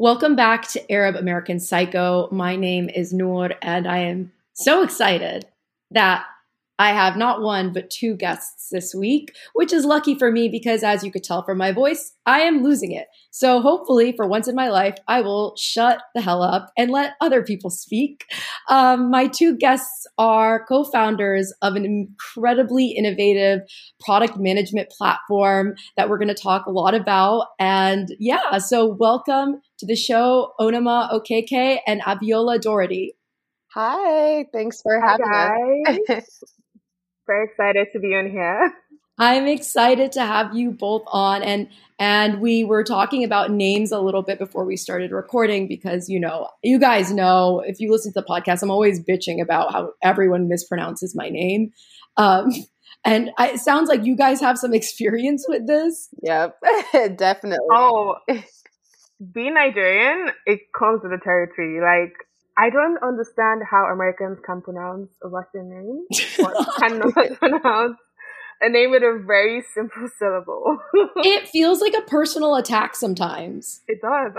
Welcome back to Arab American Psycho. My name is Noor, and I am so excited that I have not one, but two guests this week, which is lucky for me because, as you could tell from my voice, I am losing it. So, hopefully, for once in my life, I will shut the hell up and let other people speak. Um, my two guests are co founders of an incredibly innovative product management platform that we're going to talk a lot about. And yeah, so welcome to the show, Onoma Okeke and Abiola Doherty. Hi, thanks for having Hi, us. Very excited to be on here. I'm excited to have you both on and and we were talking about names a little bit before we started recording because you know, you guys know if you listen to the podcast, I'm always bitching about how everyone mispronounces my name. Um, and I, it sounds like you guys have some experience with this. Yep, definitely. Oh, being Nigerian, it comes with the territory. Like I don't understand how Americans can pronounce a Russian name or cannot pronounce a name with a very simple syllable. it feels like a personal attack sometimes. It does.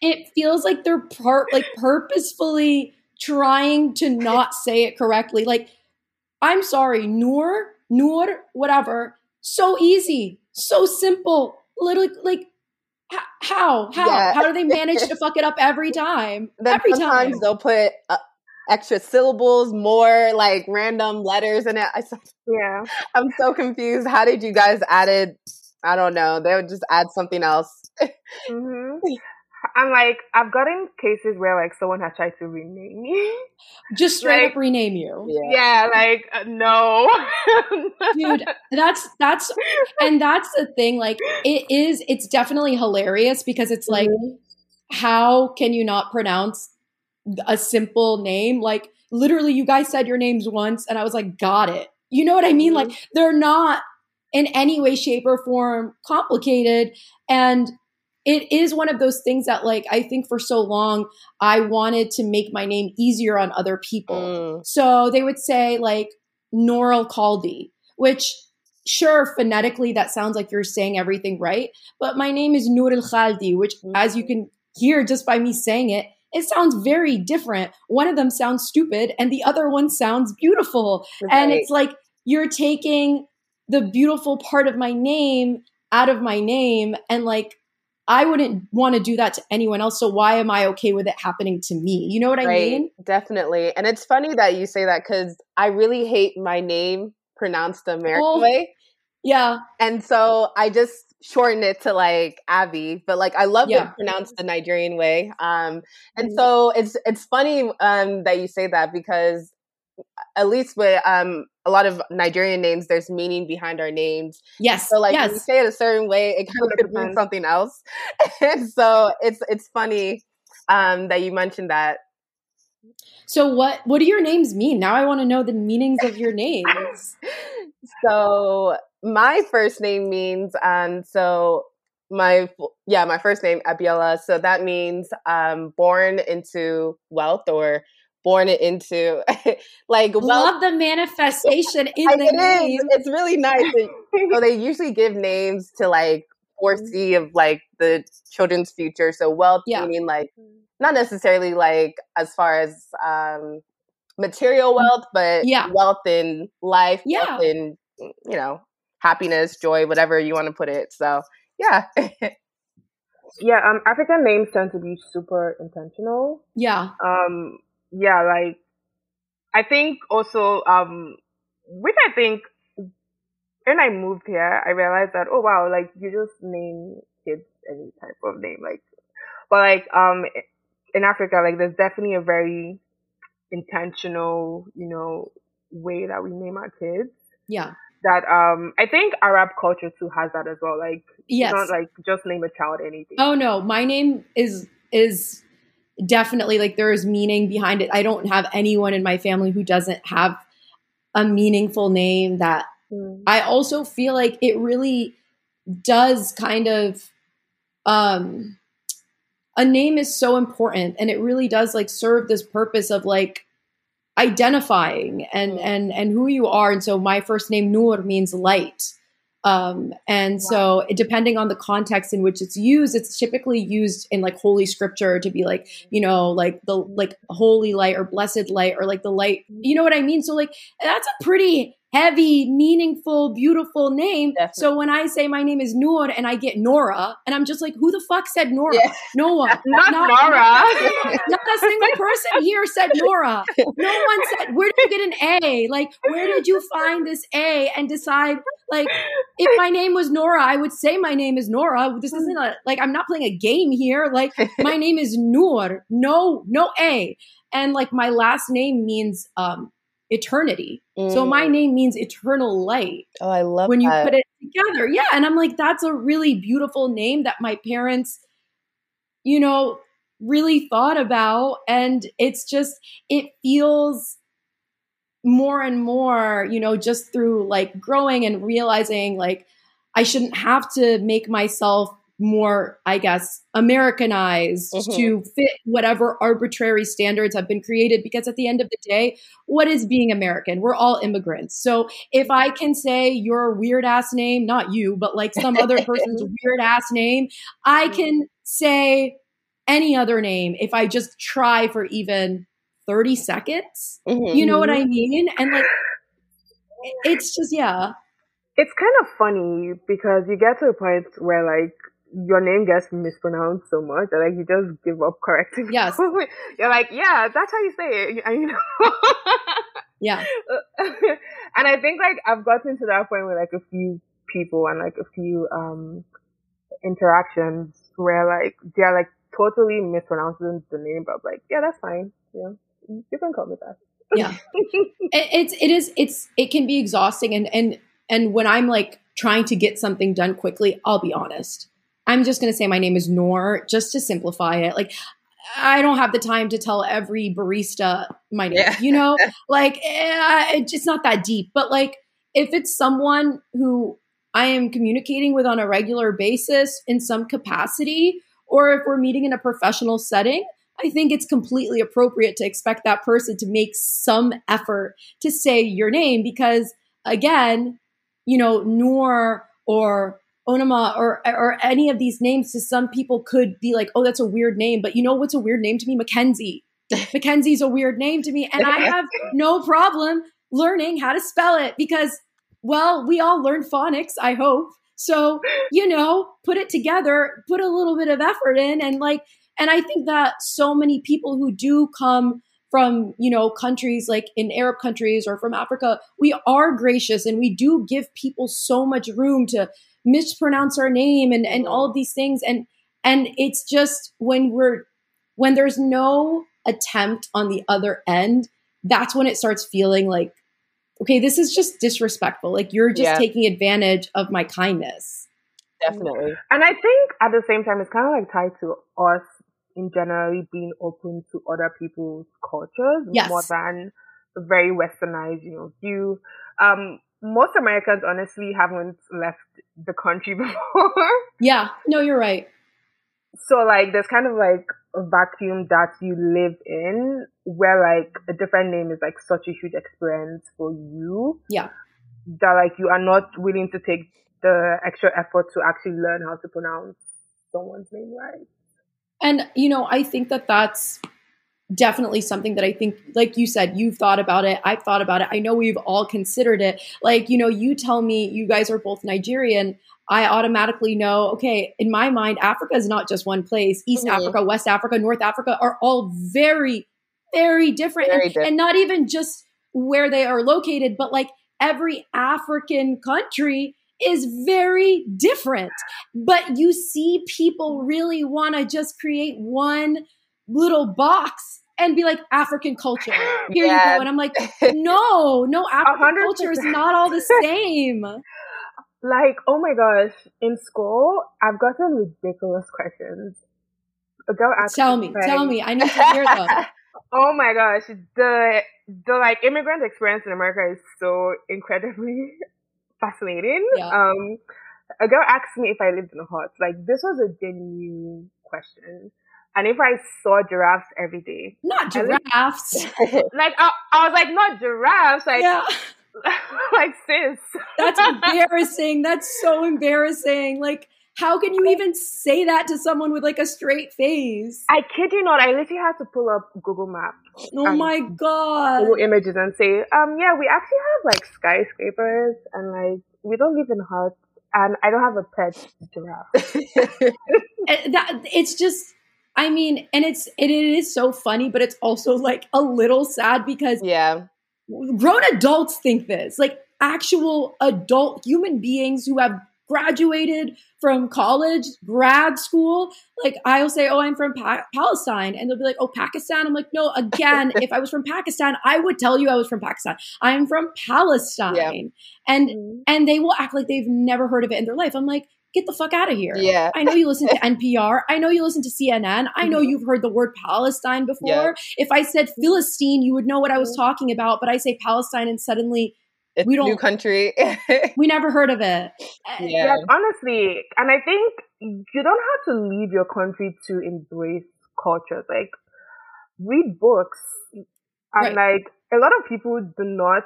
it feels like they're part like purposefully trying to not say it correctly. Like, I'm sorry, Noor, Noor, whatever. So easy, so simple. Literally, like how? How? Yeah. How do they manage to fuck it up every time? Then every sometimes time. they'll put uh, extra syllables, more like random letters in it. I, yeah. I'm so confused. How did you guys add it? I don't know. They would just add something else. mm-hmm. I'm like, I've gotten cases where like someone has tried to rename me. Just straight like, up rename you. Yeah, yeah like uh, no. Dude, that's that's and that's the thing like it is it's definitely hilarious because it's like mm-hmm. how can you not pronounce a simple name? Like literally you guys said your names once and I was like, "Got it." You know what I mean? Mm-hmm. Like they're not in any way shape or form complicated and it is one of those things that like I think for so long I wanted to make my name easier on other people. Mm. So they would say like Noral Kaldi, which sure phonetically that sounds like you're saying everything right, but my name is Nur al Khaldi, which mm. as you can hear just by me saying it, it sounds very different. One of them sounds stupid and the other one sounds beautiful. Right. And it's like you're taking the beautiful part of my name out of my name and like I wouldn't want to do that to anyone else. So why am I okay with it happening to me? You know what I right, mean? Definitely. And it's funny that you say that because I really hate my name pronounced the American oh, way. Yeah. And so I just shorten it to like Abby, but like I love yeah. it pronounced the Nigerian way. Um, and mm-hmm. so it's it's funny um, that you say that because at least with um a lot of Nigerian names, there's meaning behind our names. Yes. So like yes. when you say it a certain way, it kind of could mean something else. and so it's it's funny um that you mentioned that. So what what do your names mean? Now I want to know the meanings of your names. so my first name means um so my yeah my first name Abiola so that means um born into wealth or born it into like love the manifestation in the name. Is. It's really nice. so they usually give names to like foresee of like the children's future. So wealth yeah. meaning like not necessarily like as far as um material mm, wealth, but yeah. wealth in life, yeah. wealth in you know, happiness, joy, whatever you want to put it. So yeah. yeah, um African names tend to be super intentional. Yeah. Um yeah, like I think also um which I think when I moved here, I realized that oh wow, like you just name kids any type of name, like but like um in Africa, like there's definitely a very intentional, you know, way that we name our kids. Yeah. That um I think Arab culture too has that as well. Like yes. not like just name a child anything. Oh no, my name is is definitely like there is meaning behind it. I don't have anyone in my family who doesn't have a meaningful name that mm. I also feel like it really does kind of um a name is so important and it really does like serve this purpose of like identifying and mm. and and who you are and so my first name Noor means light Um, and wow. so, depending on the context in which it's used, it's typically used in like holy scripture to be like, you know, like the like holy light or blessed light or like the light. You know what I mean? So, like, that's a pretty heavy, meaningful, beautiful name. Definitely. So when I say my name is Noor and I get Nora, and I'm just like, who the fuck said Nora? Yeah. No one. not, not, Nora. Not, a single person here said Nora. No one said, where did you get an A? Like, where did you find this A and decide, like, if my name was Nora, I would say my name is Nora. This isn't a, like, I'm not playing a game here. Like, my name is Noor. No, no A. And like, my last name means, um, eternity. Mm. So my mm. name means eternal light. Oh, I love when that. you put it together. Yeah, and I'm like that's a really beautiful name that my parents you know really thought about and it's just it feels more and more, you know, just through like growing and realizing like I shouldn't have to make myself more, I guess, Americanized mm-hmm. to fit whatever arbitrary standards have been created. Because at the end of the day, what is being American? We're all immigrants. So if I can say your weird ass name, not you, but like some other person's weird ass name, I mm-hmm. can say any other name if I just try for even 30 seconds. Mm-hmm. You know what I mean? And like, it's just, yeah. It's kind of funny because you get to a point where like your name gets mispronounced so much that like you just give up correcting. Yes. You're like, yeah, that's how you say it. And, you know. yeah. and I think like I've gotten to that point with like a few people and like a few um interactions where like they're like totally mispronouncing the name, but I'm like, yeah, that's fine. Yeah, you can call me that. yeah, it, it's it is it's it can be exhausting, and and and when I'm like trying to get something done quickly, I'll be honest. I'm just going to say my name is Nor just to simplify it. Like, I don't have the time to tell every barista my name, yeah. you know? like, eh, it's not that deep. But like, if it's someone who I am communicating with on a regular basis in some capacity, or if we're meeting in a professional setting, I think it's completely appropriate to expect that person to make some effort to say your name because, again, you know, Noor or Onoma or or any of these names to some people could be like, oh, that's a weird name. But you know what's a weird name to me? Mackenzie. Mackenzie's a weird name to me. And I have no problem learning how to spell it because, well, we all learn phonics, I hope. So, you know, put it together, put a little bit of effort in and like and I think that so many people who do come from you know countries like in arab countries or from africa we are gracious and we do give people so much room to mispronounce our name and and all of these things. And and it's just when we're when there's no attempt on the other end that's when it starts feeling like okay this is just disrespectful. Like you're just yeah. taking advantage of my kindness. Definitely. And i think at the same time it's kind of like tied to us in generally being open to other people's cultures yes. more than a very westernized you know view. Um most Americans honestly haven't left the country before. yeah, no, you're right. So like there's kind of like a vacuum that you live in where like a different name is like such a huge experience for you. Yeah. That like you are not willing to take the extra effort to actually learn how to pronounce someone's name right. And you know, I think that that's definitely something that I think, like you said, you've thought about it. I've thought about it. I know we've all considered it. Like, you know, you tell me you guys are both Nigerian. I automatically know, okay, in my mind, Africa is not just one place. East mm-hmm. Africa, West Africa, North Africa are all very, very different. Very and, different. and not even just where they are located, but like every African country is very different. But you see people really want to just create one little box and be like African culture. Here you go. And I'm like, no, no, African 100%. culture is not all the same. like, oh my gosh, in school, I've gotten ridiculous questions. A girl asked Tell me, like, tell me. I need to hear them. oh my gosh, the the like immigrant experience in America is so incredibly fascinating. Yeah. Um, a girl asked me if I lived in a hut. Like this was a genuine question. And if I saw giraffes every day, not giraffes. like I, I, was like, not giraffes. Like, yeah. like sis. That's embarrassing. That's so embarrassing. Like how can you even say that to someone with like a straight face? I kid you not. I literally had to pull up Google Maps. Oh my god. Google Images and say, um, yeah, we actually have like skyscrapers and like we don't live in huts and I don't have a pet giraffe. that it's just I mean, and it's it, it is so funny, but it's also like a little sad because yeah, grown adults think this. Like actual adult human beings who have graduated from college, grad school, like I'll say, "Oh, I'm from pa- Palestine," and they'll be like, "Oh, Pakistan." I'm like, "No." Again, if I was from Pakistan, I would tell you I was from Pakistan. I'm from Palestine, yeah. and mm-hmm. and they will act like they've never heard of it in their life. I'm like, get the fuck out of here. Yeah. I know you listen to NPR. I know you listen to CNN. I know mm-hmm. you've heard the word Palestine before. Yeah. If I said Philistine, you would know what I was mm-hmm. talking about. But I say Palestine and suddenly it's we don't new country. we never heard of it. Yeah. yeah, honestly, and I think you don't have to leave your country to embrace cultures. Like read books, and right. like a lot of people do not,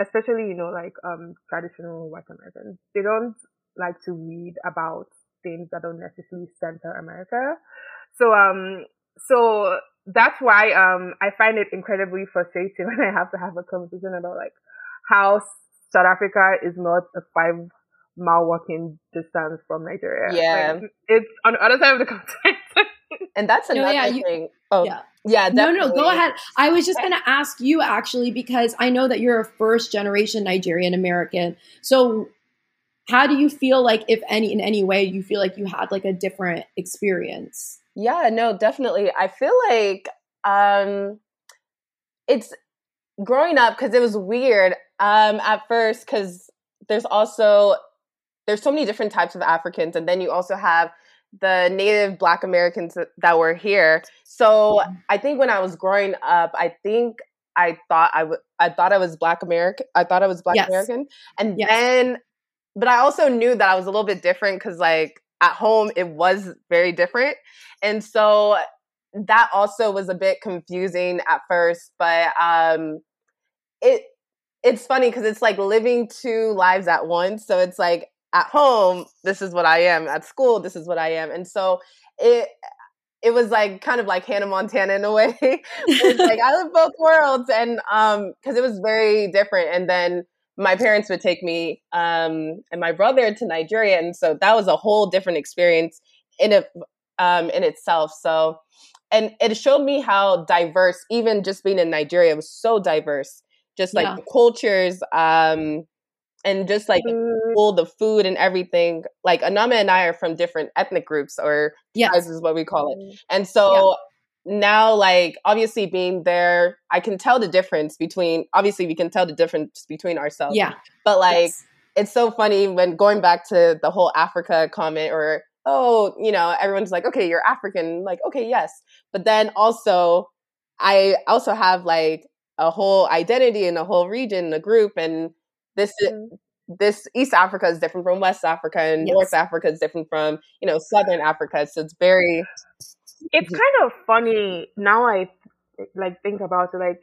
especially you know like um traditional white Americans, they don't like to read about things that don't necessarily center America. So um so that's why um I find it incredibly frustrating when I have to have a conversation about like how South Africa is not a five mile walking distance from Nigeria. Yeah. Like, it's on the other side of the continent. and that's another no, yeah, you, thing. Oh, yeah. Yeah, definitely. No, no, go ahead. I was just going to ask you actually because I know that you're a first generation Nigerian American. So, how do you feel like, if any, in any way, you feel like you had like a different experience? Yeah, no, definitely. I feel like um, it's growing up because it was weird um, at first because there's also there's so many different types of Africans, and then you also have the native Black Americans that were here. So I think when I was growing up, I think I thought I would I thought I was Black American. I thought I was Black yes. American, and yes. then but I also knew that I was a little bit different because like at home it was very different, and so that also was a bit confusing at first. But um, it it's funny because it's like living two lives at once. So it's like at home, this is what I am. At school, this is what I am. And so it it was like kind of like Hannah Montana in a way. it's like I live both worlds, and um, because it was very different. And then my parents would take me um and my brother to Nigeria, and so that was a whole different experience in it um in itself. So, and it showed me how diverse, even just being in Nigeria, was so diverse just like yeah. the cultures um and just like all the food and everything like anama and i are from different ethnic groups or yes. is what we call it mm. and so yeah. Now like obviously being there i can tell the difference between obviously we can tell the difference between ourselves yeah but like yes. it's so funny when going back to the whole africa comment or oh you know everyone's like okay you're african like okay yes but then also i also have like a whole identity and a whole region, a group, and this mm-hmm. this East Africa is different from West Africa, and yes. North Africa is different from you know Southern Africa. So it's very. It's mm-hmm. kind of funny now. I like think about it. Like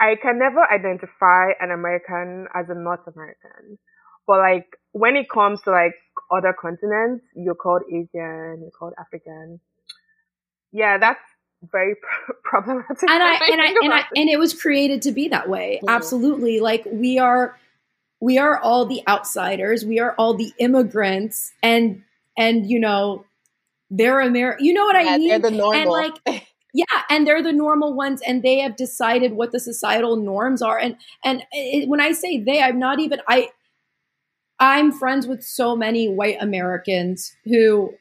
I can never identify an American as a North American, but like when it comes to like other continents, you're called Asian, you're called African. Yeah, that's very problematic. And I, and I, and I, and it was created to be that way. Mm. Absolutely. Like we are, we are all the outsiders. We are all the immigrants and, and, you know, they're American. You know what yeah, I mean? They're the normal. And like, yeah, and they're the normal ones, and they have decided what the societal norms are. And and it, when I say they, I'm not even I. I'm friends with so many white Americans who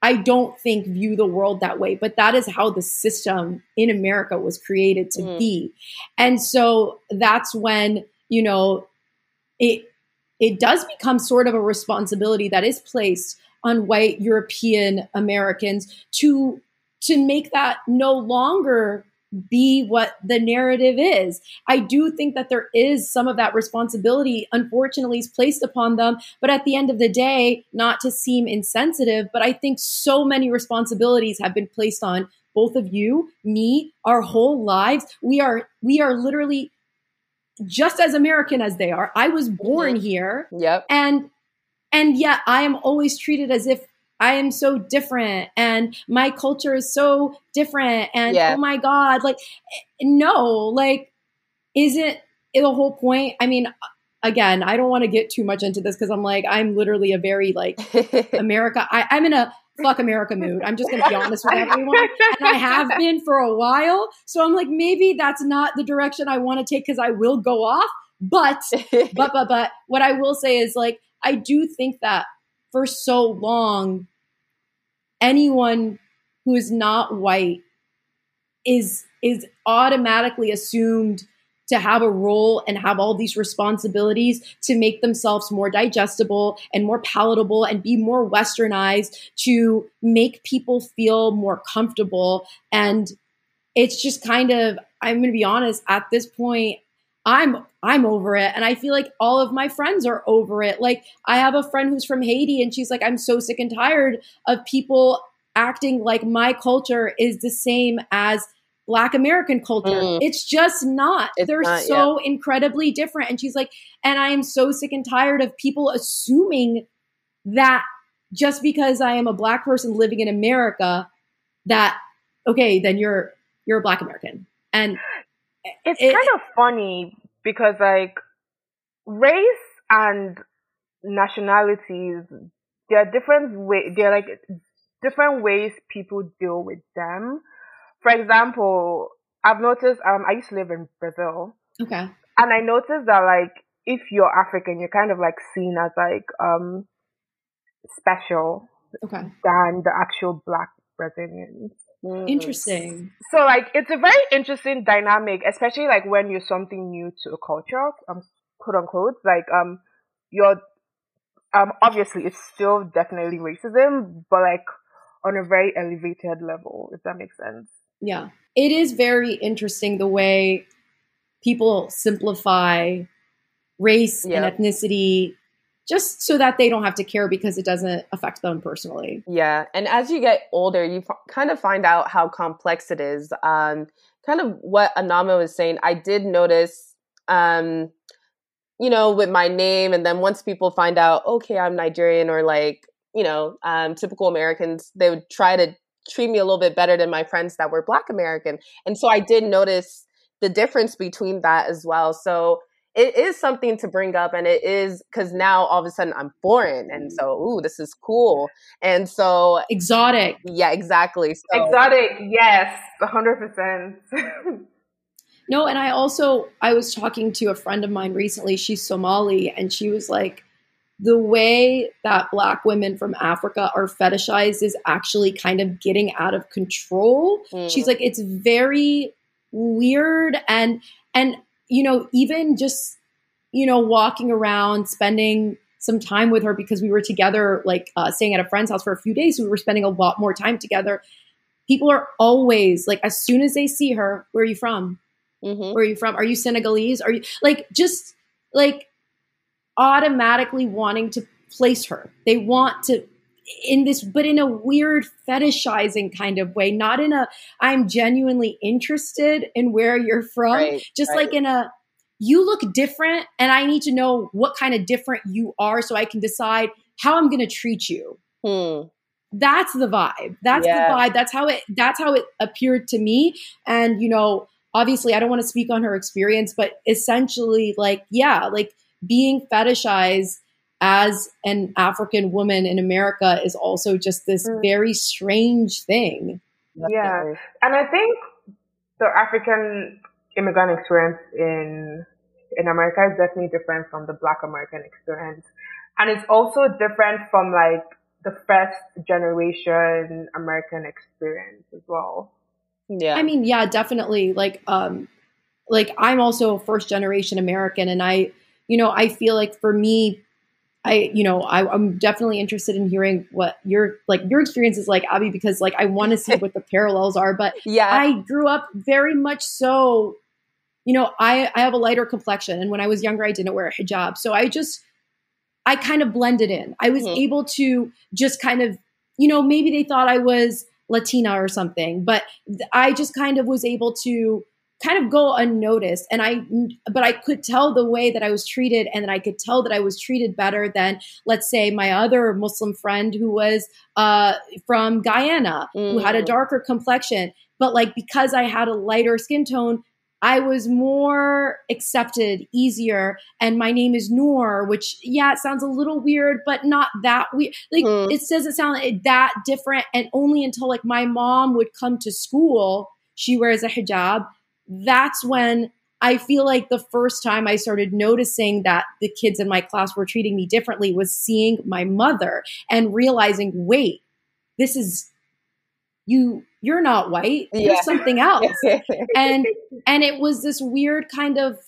I don't think view the world that way, but that is how the system in America was created to mm. be. And so that's when, you know, it it does become sort of a responsibility that is placed on white European Americans to to make that no longer be what the narrative is. I do think that there is some of that responsibility, unfortunately, is placed upon them. But at the end of the day, not to seem insensitive, but I think so many responsibilities have been placed on both of you, me, our whole lives. We are we are literally just as American as they are. I was born here. Yep. And and yet I am always treated as if I am so different and my culture is so different and yeah. oh my god like no like isn't the whole point I mean again I don't want to get too much into this because I'm like I'm literally a very like America I, I'm in a fuck America mood. I'm just going to be honest with everyone. And I have been for a while. So I'm like, maybe that's not the direction I want to take because I will go off. But, but, but, but what I will say is like, I do think that for so long, anyone who is not white is is automatically assumed to have a role and have all these responsibilities to make themselves more digestible and more palatable and be more westernized to make people feel more comfortable. And it's just kind of i'm going to be honest at this point i'm i'm over it. And i feel like all of my friends are over it. Like i have a friend who's from haiti and she's like i'm so sick and tired of people acting like my culture is the same as black american culture. Mm. it's just not. It's they're not, so yeah. incredibly different. And she's like and i am so sick and tired of people assuming that just because i am a black person living in america that okay then you're you're a black american. And it's it, kind of funny because like race and nationalities there are different way they're like different ways people deal with them. For example, I've noticed um I used to live in Brazil. Okay. And I noticed that like if you're African, you're kind of like seen as like um special okay. than the actual black Brazilians. Mm. Interesting. So like it's a very interesting dynamic, especially like when you're something new to a culture, um quote unquote. Like um you're um obviously it's still definitely racism, but like on a very elevated level, if that makes sense. Yeah. It is very interesting the way people simplify race and ethnicity just so that they don't have to care because it doesn't affect them personally. Yeah. And as you get older, you f- kind of find out how complex it is. Um, kind of what Anama was saying, I did notice, um, you know, with my name, and then once people find out, okay, I'm Nigerian or like you know, um, typical Americans, they would try to treat me a little bit better than my friends that were Black American. And so I did notice the difference between that as well. So it is something to bring up and it is because now all of a sudden I'm foreign and so ooh this is cool and so exotic yeah exactly so. exotic yes 100% no and I also I was talking to a friend of mine recently she's Somali and she was like the way that black women from Africa are fetishized is actually kind of getting out of control. Mm. She's like, it's very weird and and you know, even just you know, walking around, spending some time with her because we were together, like uh, staying at a friend's house for a few days. we were spending a lot more time together. People are always like, as soon as they see her, where are you from? Mm-hmm. Where are you from? Are you Senegalese? Are you like just like automatically wanting to place her. They want to in this but in a weird fetishizing kind of way, not in a I'm genuinely interested in where you're from, right, just right. like in a you look different and I need to know what kind of different you are so I can decide how I'm going to treat you. Hmm. That's the vibe. That's yeah. the vibe. That's how it that's how it appeared to me and you know, obviously I don't want to speak on her experience, but essentially like yeah, like being fetishized as an African woman in America is also just this mm. very strange thing. Yeah. And I think the African immigrant experience in in America is definitely different from the black American experience. And it's also different from like the first generation American experience as well. Yeah. I mean, yeah, definitely. Like um like I'm also a first generation American and I you know, I feel like for me, I, you know, I, am definitely interested in hearing what your like your experience is like, Abby, because like I want to see what the parallels are. But yeah, I grew up very much so. You know, I I have a lighter complexion, and when I was younger, I didn't wear a hijab, so I just I kind of blended in. I was mm-hmm. able to just kind of, you know, maybe they thought I was Latina or something, but I just kind of was able to kind of go unnoticed and i but i could tell the way that i was treated and that i could tell that i was treated better than let's say my other muslim friend who was uh, from guyana mm. who had a mm. darker complexion but like because i had a lighter skin tone I was more accepted, easier. And my name is Noor, which, yeah, it sounds a little weird, but not that weird. Like, mm. it doesn't sound that different. And only until like my mom would come to school, she wears a hijab. That's when I feel like the first time I started noticing that the kids in my class were treating me differently was seeing my mother and realizing, wait, this is you you're not white you're yeah. something else and and it was this weird kind of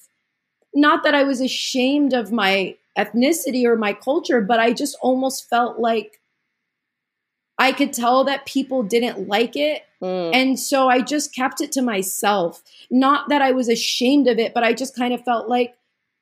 not that i was ashamed of my ethnicity or my culture but i just almost felt like i could tell that people didn't like it mm. and so i just kept it to myself not that i was ashamed of it but i just kind of felt like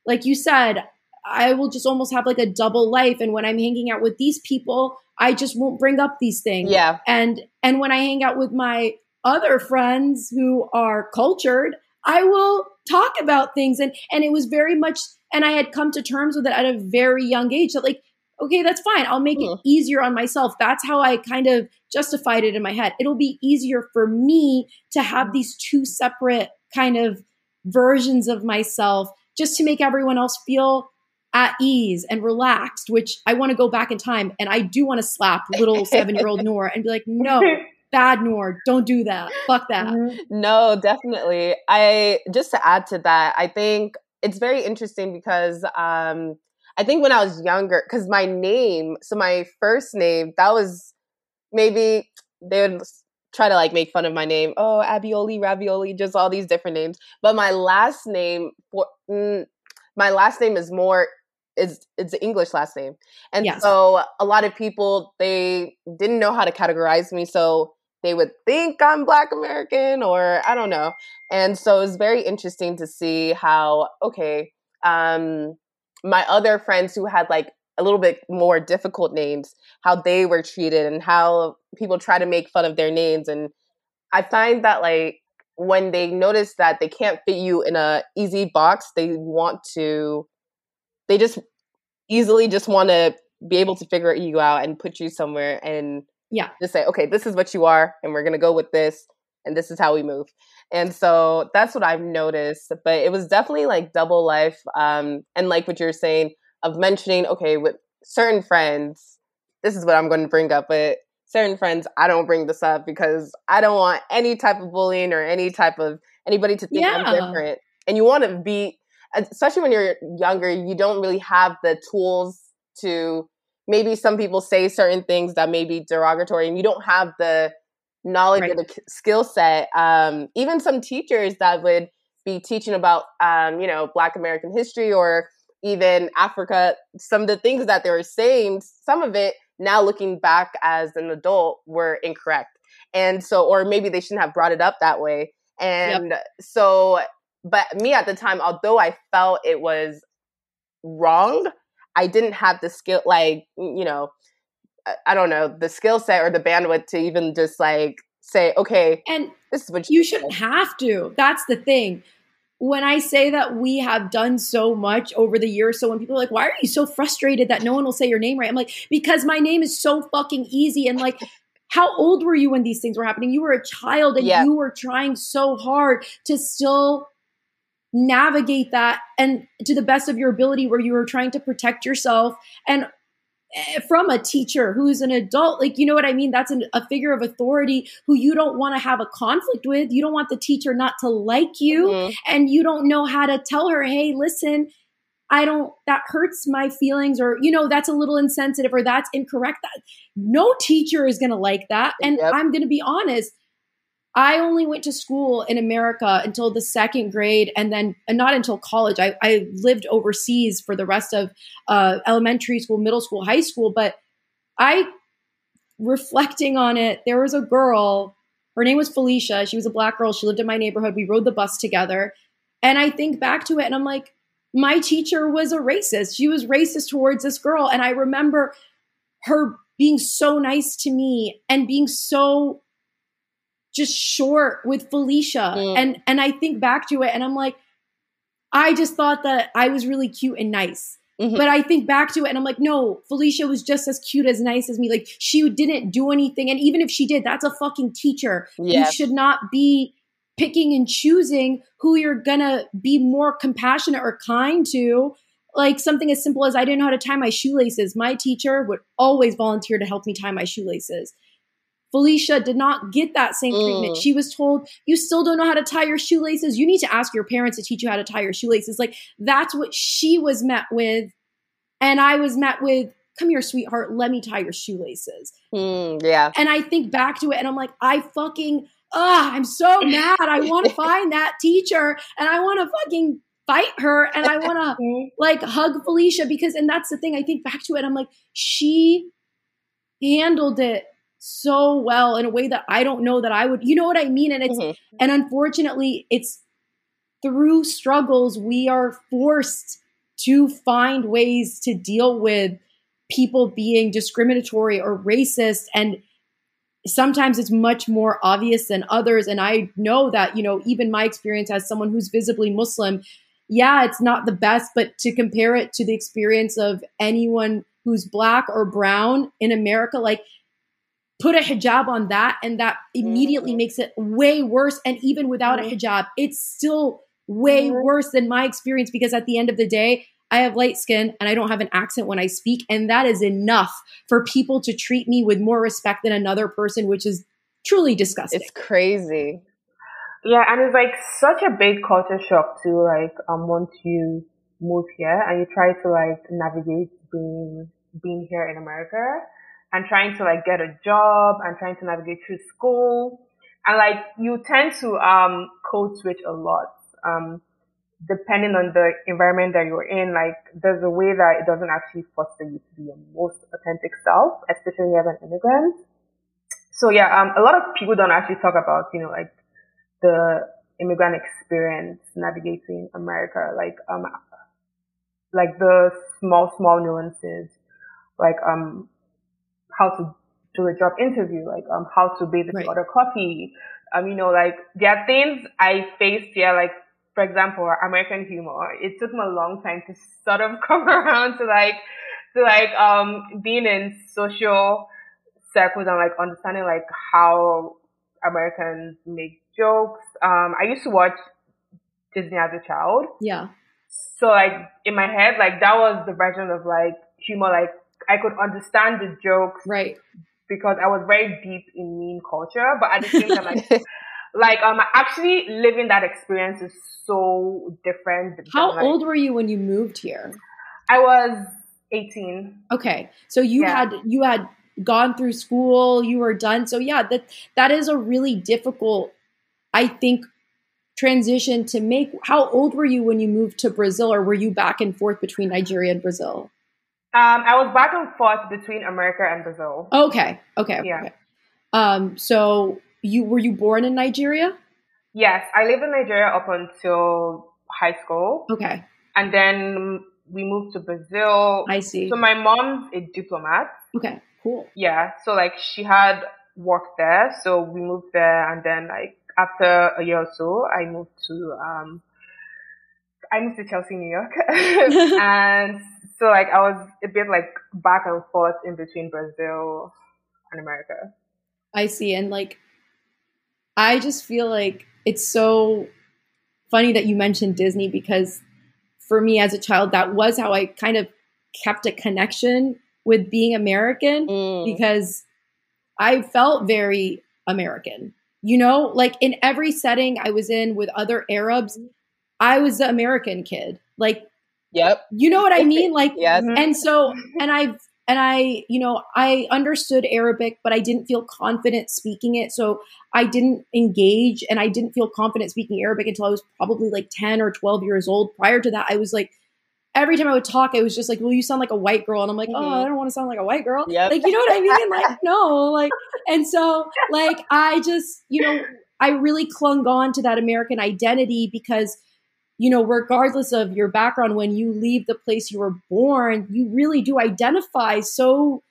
like you said i will just almost have like a double life and when i'm hanging out with these people I just won't bring up these things. Yeah. And and when I hang out with my other friends who are cultured, I will talk about things and and it was very much and I had come to terms with it at a very young age that like okay, that's fine. I'll make mm. it easier on myself. That's how I kind of justified it in my head. It'll be easier for me to have these two separate kind of versions of myself just to make everyone else feel at ease and relaxed, which I want to go back in time and I do want to slap little seven year old Noor and be like, no, bad Noor, don't do that. Fuck that. Mm-hmm. No, definitely. I just to add to that, I think it's very interesting because um I think when I was younger, because my name, so my first name, that was maybe they would try to like make fun of my name. Oh, Abioli, Ravioli, just all these different names. But my last name, for, mm, my last name is more is it's an English last name. And yes. so a lot of people they didn't know how to categorize me so they would think I'm black American or I don't know. And so it's very interesting to see how okay, um my other friends who had like a little bit more difficult names, how they were treated and how people try to make fun of their names. And I find that like when they notice that they can't fit you in a easy box, they want to they just easily just want to be able to figure you out and put you somewhere and yeah. just say okay this is what you are and we're going to go with this and this is how we move and so that's what i've noticed but it was definitely like double life um and like what you're saying of mentioning okay with certain friends this is what i'm going to bring up but certain friends i don't bring this up because i don't want any type of bullying or any type of anybody to think yeah. i'm different and you want to be especially when you're younger, you don't really have the tools to maybe some people say certain things that may be derogatory and you don't have the knowledge right. or the skill set. Um, even some teachers that would be teaching about, um, you know, Black American history or even Africa, some of the things that they were saying, some of it now looking back as an adult were incorrect. And so, or maybe they shouldn't have brought it up that way. And yep. so but me at the time, although I felt it was wrong, I didn't have the skill, like, you know, I don't know, the skill set or the bandwidth to even just like say, okay, and this is what you, you shouldn't have to. That's the thing. When I say that we have done so much over the years, so when people are like, why are you so frustrated that no one will say your name right? I'm like, because my name is so fucking easy. And like, how old were you when these things were happening? You were a child and yeah. you were trying so hard to still navigate that and to the best of your ability where you were trying to protect yourself and from a teacher who's an adult like you know what i mean that's an, a figure of authority who you don't want to have a conflict with you don't want the teacher not to like you mm-hmm. and you don't know how to tell her hey listen i don't that hurts my feelings or you know that's a little insensitive or that's incorrect that no teacher is going to like that and yep. i'm going to be honest I only went to school in America until the second grade, and then uh, not until college. I, I, lived overseas for the rest of uh, elementary school, middle school, high school. But I, reflecting on it, there was a girl. Her name was Felicia. She was a black girl. She lived in my neighborhood. We rode the bus together, and I think back to it, and I'm like, my teacher was a racist. She was racist towards this girl, and I remember her being so nice to me and being so just short with Felicia. Mm. And and I think back to it and I'm like, I just thought that I was really cute and nice. Mm-hmm. But I think back to it and I'm like, no, Felicia was just as cute as nice as me. Like she didn't do anything. And even if she did, that's a fucking teacher. Yeah. You should not be picking and choosing who you're gonna be more compassionate or kind to. Like something as simple as I didn't know how to tie my shoelaces. My teacher would always volunteer to help me tie my shoelaces. Felicia did not get that same treatment. Mm. She was told, You still don't know how to tie your shoelaces. You need to ask your parents to teach you how to tie your shoelaces. Like, that's what she was met with. And I was met with, Come here, sweetheart, let me tie your shoelaces. Mm, yeah. And I think back to it and I'm like, I fucking, ah, I'm so mad. I want to find that teacher and I want to fucking fight her and I want to mm-hmm. like hug Felicia because, and that's the thing, I think back to it, I'm like, she handled it so well in a way that I don't know that I would. You know what I mean? And it's mm-hmm. and unfortunately, it's through struggles we are forced to find ways to deal with people being discriminatory or racist and sometimes it's much more obvious than others and i know that you know even my experience as someone who's visibly muslim yeah it's not the best but to compare it to the experience of anyone who's black or brown in america like put a hijab on that and that immediately mm-hmm. makes it way worse and even without mm-hmm. a hijab it's still way mm-hmm. worse than my experience because at the end of the day I have light skin and I don't have an accent when I speak and that is enough for people to treat me with more respect than another person which is truly disgusting it's crazy yeah and it's like such a big culture shock too like um once you move here and you try to like navigate being being here in America and trying to like get a job and trying to navigate through school. And like you tend to um code switch a lot. Um depending on the environment that you're in, like there's a way that it doesn't actually foster you to be your most authentic self, especially as an immigrant. So yeah, um a lot of people don't actually talk about, you know, like the immigrant experience navigating America, like um like the small, small nuances, like um how to do a job interview, like um, how to basically right. order coffee. Um, you know, like there are things I faced here, like for example, American humor. It took me a long time to sort of come around to like to like um being in social circles and like understanding like how Americans make jokes. Um, I used to watch Disney as a child. Yeah. So like in my head, like that was the version of like humor, like I could understand the jokes. Right. Because I was very deep in meme culture, but at the same time, like, like um, actually living that experience is so different. How like, old were you when you moved here? I was 18. Okay. So you yeah. had, you had gone through school, you were done. So yeah, that, that is a really difficult, I think, transition to make. How old were you when you moved to Brazil or were you back and forth between Nigeria and Brazil? Um, I was back and forth between America and Brazil. Okay. Okay. Yeah. Okay. Um, so you were you born in Nigeria? Yes, I lived in Nigeria up until high school. Okay. And then we moved to Brazil. I see. So my mom's a diplomat. Okay. Cool. Yeah. So like she had worked there, so we moved there, and then like after a year or so, I moved to um, I moved to Chelsea, New York, and so like I was a bit like back and forth in between Brazil and America. I see. And like I just feel like it's so funny that you mentioned Disney because for me as a child that was how I kind of kept a connection with being American mm. because I felt very American. You know, like in every setting I was in with other Arabs, I was the American kid. Like Yep. You know what I mean? Like, yes. And so, and I've, and I, you know, I understood Arabic, but I didn't feel confident speaking it. So I didn't engage and I didn't feel confident speaking Arabic until I was probably like 10 or 12 years old. Prior to that, I was like, every time I would talk, I was just like, well, you sound like a white girl. And I'm like, mm-hmm. oh, I don't want to sound like a white girl. Yep. Like, you know what I mean? Like, no, like, and so like, I just, you know, I really clung on to that American identity because you know, regardless of your background, when you leave the place you were born, you really do identify so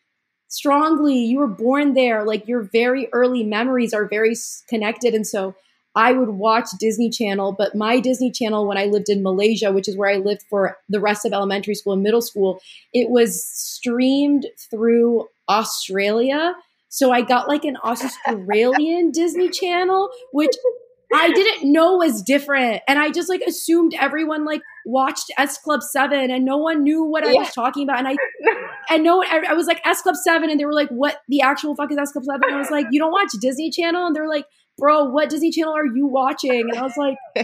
strongly. You were born there. Like your very early memories are very connected. And so I would watch Disney Channel, but my Disney Channel when I lived in Malaysia, which is where I lived for the rest of elementary school and middle school, it was streamed through Australia. So I got like an Australian Disney Channel, which I didn't know was different. And I just like assumed everyone like watched S Club 7 and no one knew what I was talking about. And I, and no one, I was like S Club 7 and they were like, what the actual fuck is S Club 7? And I was like, you don't watch Disney Channel? And they're like, bro, what Disney Channel are you watching? And I was like,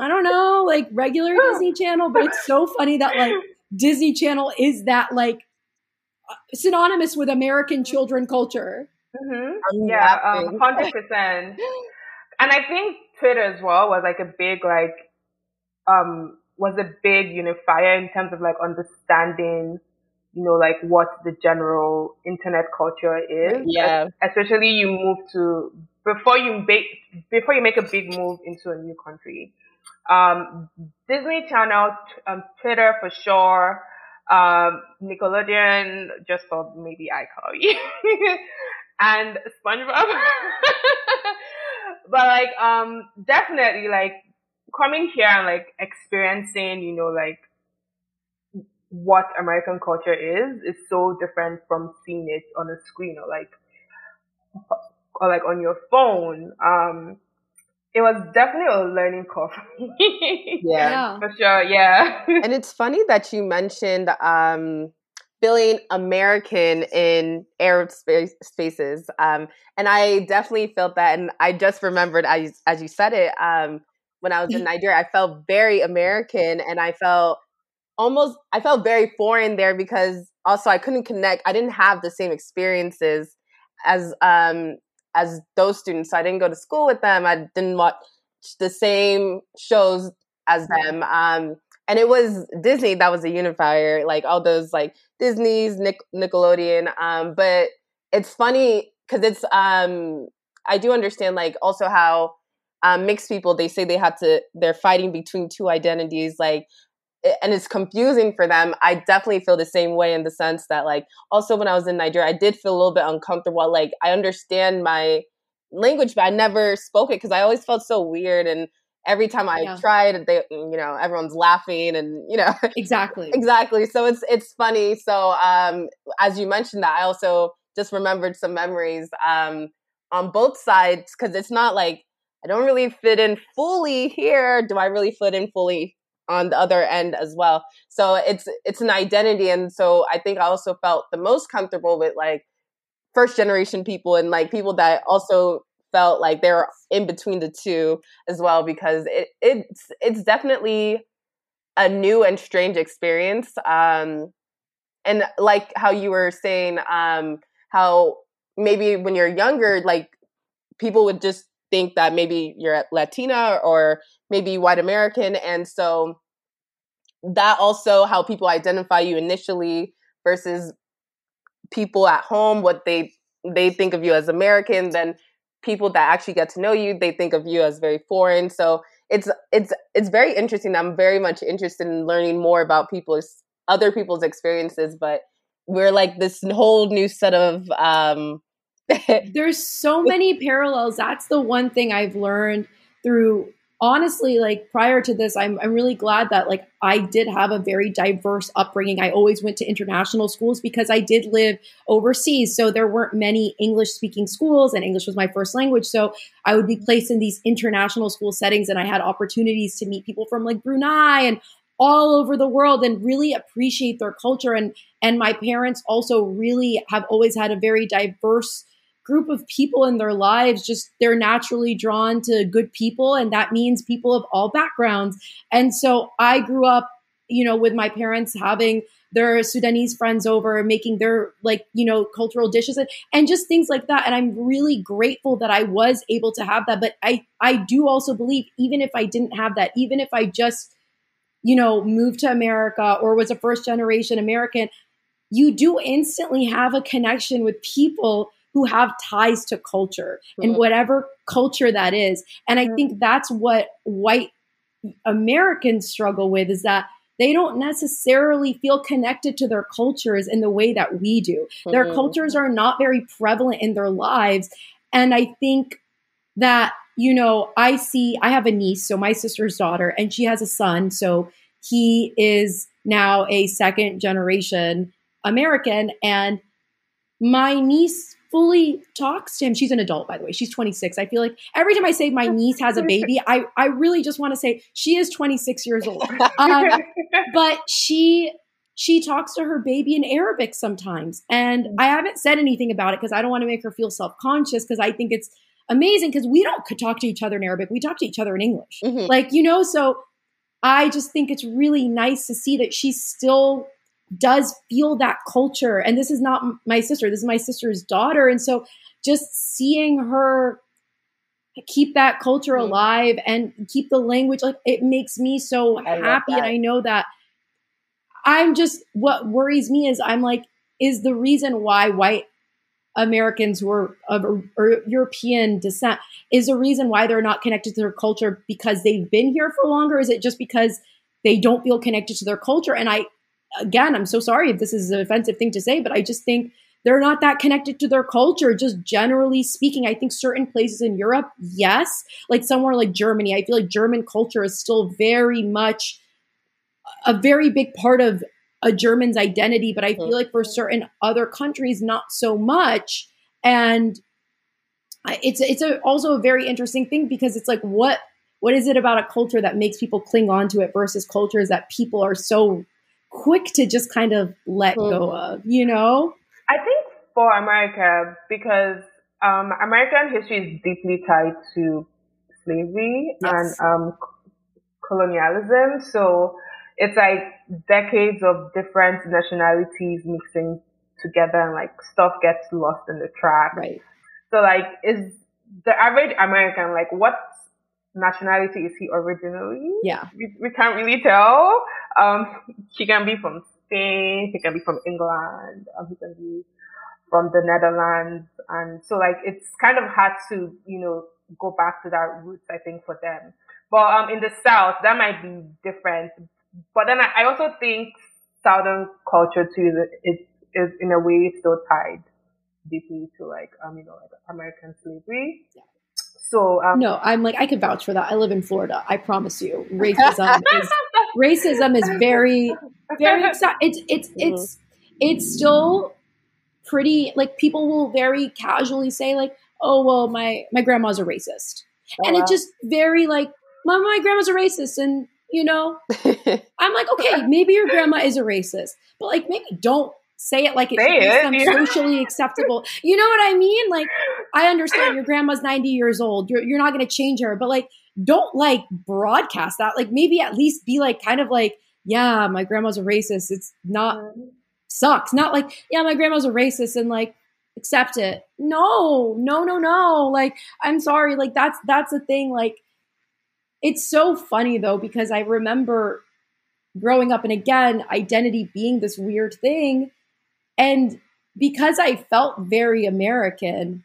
I don't know, like regular Disney Channel. But it's so funny that like Disney Channel is that like synonymous with American children culture. Mm-hmm. Yeah, um, hundred percent. And I think Twitter as well was like a big like um was a big unifier in terms of like understanding you know, like what the general internet culture is. Yeah. Especially you move to before you make before you make a big move into a new country. Um, Disney Channel, um, Twitter for sure. Um, Nickelodeon, just for maybe iCarly, and SpongeBob. but like, um, definitely like coming here and like experiencing, you know, like what American culture is is so different from seeing it on a screen or like or like on your phone. Um, it was definitely a learning curve. yeah. for sure. Yeah. and it's funny that you mentioned um, being American in Arab space, spaces, um, and I definitely felt that. And I just remembered as as you said it. Um, when I was in Nigeria, I felt very American, and I felt almost I felt very foreign there because also I couldn't connect. I didn't have the same experiences as um as those students. So I didn't go to school with them. I didn't watch the same shows as them. Um and it was Disney that was a unifier, like all those like Disney's, Nick, Nickelodeon. Um, but it's funny because it's um I do understand like also how um, mixed people they say they have to they're fighting between two identities like and it's confusing for them. I definitely feel the same way in the sense that like also when I was in Nigeria, I did feel a little bit uncomfortable. Like I understand my language, but I never spoke it because I always felt so weird and every time I yeah. tried, they you know everyone's laughing and you know exactly exactly. So it's it's funny. So um, as you mentioned that, I also just remembered some memories um, on both sides because it's not like I don't really fit in fully here. Do I really fit in fully on the other end as well. So it's it's an identity and so I think I also felt the most comfortable with like first generation people and like people that also felt like they're in between the two as well because it it's it's definitely a new and strange experience um and like how you were saying um how maybe when you're younger like people would just think that maybe you're Latina or maybe white American. And so that also how people identify you initially versus people at home, what they they think of you as American, then people that actually get to know you, they think of you as very foreign. So it's it's it's very interesting. I'm very much interested in learning more about people's other people's experiences, but we're like this whole new set of um there's so many parallels. That's the one thing I've learned through honestly like prior to this I'm, I'm really glad that like i did have a very diverse upbringing. I always went to international schools because i did live overseas so there weren't many english speaking schools and english was my first language so i would be placed in these international school settings and i had opportunities to meet people from like brunei and all over the world and really appreciate their culture and and my parents also really have always had a very diverse group of people in their lives just they're naturally drawn to good people and that means people of all backgrounds. And so i grew up you know with my parents having their sudanese friends over making their like you know cultural dishes and, and just things like that. And i'm really grateful that i was able to have that. But i i do also believe even if i didn't have that even if i just you know moved to america or was a first generation american you do instantly have a connection with people who have ties to culture mm-hmm. and whatever culture that is. And I mm-hmm. think that's what white Americans struggle with is that they don't necessarily feel connected to their cultures in the way that we do. Mm-hmm. Their cultures are not very prevalent in their lives. And I think that, you know, I see, I have a niece, so my sister's daughter, and she has a son. So he is now a second generation American. And my niece fully talks to him. She's an adult, by the way. She's 26. I feel like every time I say my niece has a baby, I, I really just want to say she is 26 years old. Um, but she she talks to her baby in Arabic sometimes. And I haven't said anything about it because I don't want to make her feel self-conscious because I think it's amazing because we don't talk to each other in Arabic. We talk to each other in English. Mm-hmm. Like, you know, so I just think it's really nice to see that she's still does feel that culture. And this is not my sister, this is my sister's daughter. And so just seeing her keep that culture mm-hmm. alive and keep the language like it makes me so I happy and i know that i'm just what worries me is i'm like is the reason why white americans who are of european descent is the reason why they're not connected to their culture because they've been here for longer is it just because they don't feel connected to their culture and i again, I'm so sorry if this is an offensive thing to say, but I just think they're not that connected to their culture, just generally speaking. I think certain places in Europe, yes, like somewhere like Germany, I feel like German culture is still very much a very big part of a German's identity, but I mm-hmm. feel like for certain other countries, not so much. And it's it's a, also a very interesting thing because it's like what what is it about a culture that makes people cling on to it versus cultures that people are so quick to just kind of let mm. go of, you know? I think for America, because um, American history is deeply tied to slavery yes. and um, colonialism. So it's like decades of different nationalities mixing together and like stuff gets lost in the track. Right. So like is the average American like what nationality is he originally? Yeah. We, we can't really tell. Um, he can be from Spain, he can be from England, um, he can be from the Netherlands. And so like, it's kind of hard to, you know, go back to that roots, I think, for them. But, um, in the South, that might be different. But then I, I also think Southern culture too is, is in a way still tied deeply to like, um, you know, like American slavery. Yeah. So um, no, I'm like I could vouch for that. I live in Florida. I promise you, racism is racism is very very it's it's mm-hmm. it's it's still pretty like people will very casually say like oh well my my grandma's a racist oh, and wow. it just very like my my grandma's a racist and you know i'm like okay maybe your grandma is a racist but like maybe don't say it like it's it, yeah. socially acceptable. You know what I mean? Like, I understand your grandma's 90 years old. You're, you're not going to change her, but like, don't like broadcast that. Like, maybe at least be like, kind of like, yeah, my grandma's a racist. It's not, sucks. Not like, yeah, my grandma's a racist and like, accept it. No, no, no, no. Like, I'm sorry. Like, that's, that's the thing. Like, it's so funny though, because I remember growing up and again, identity being this weird thing and because I felt very American,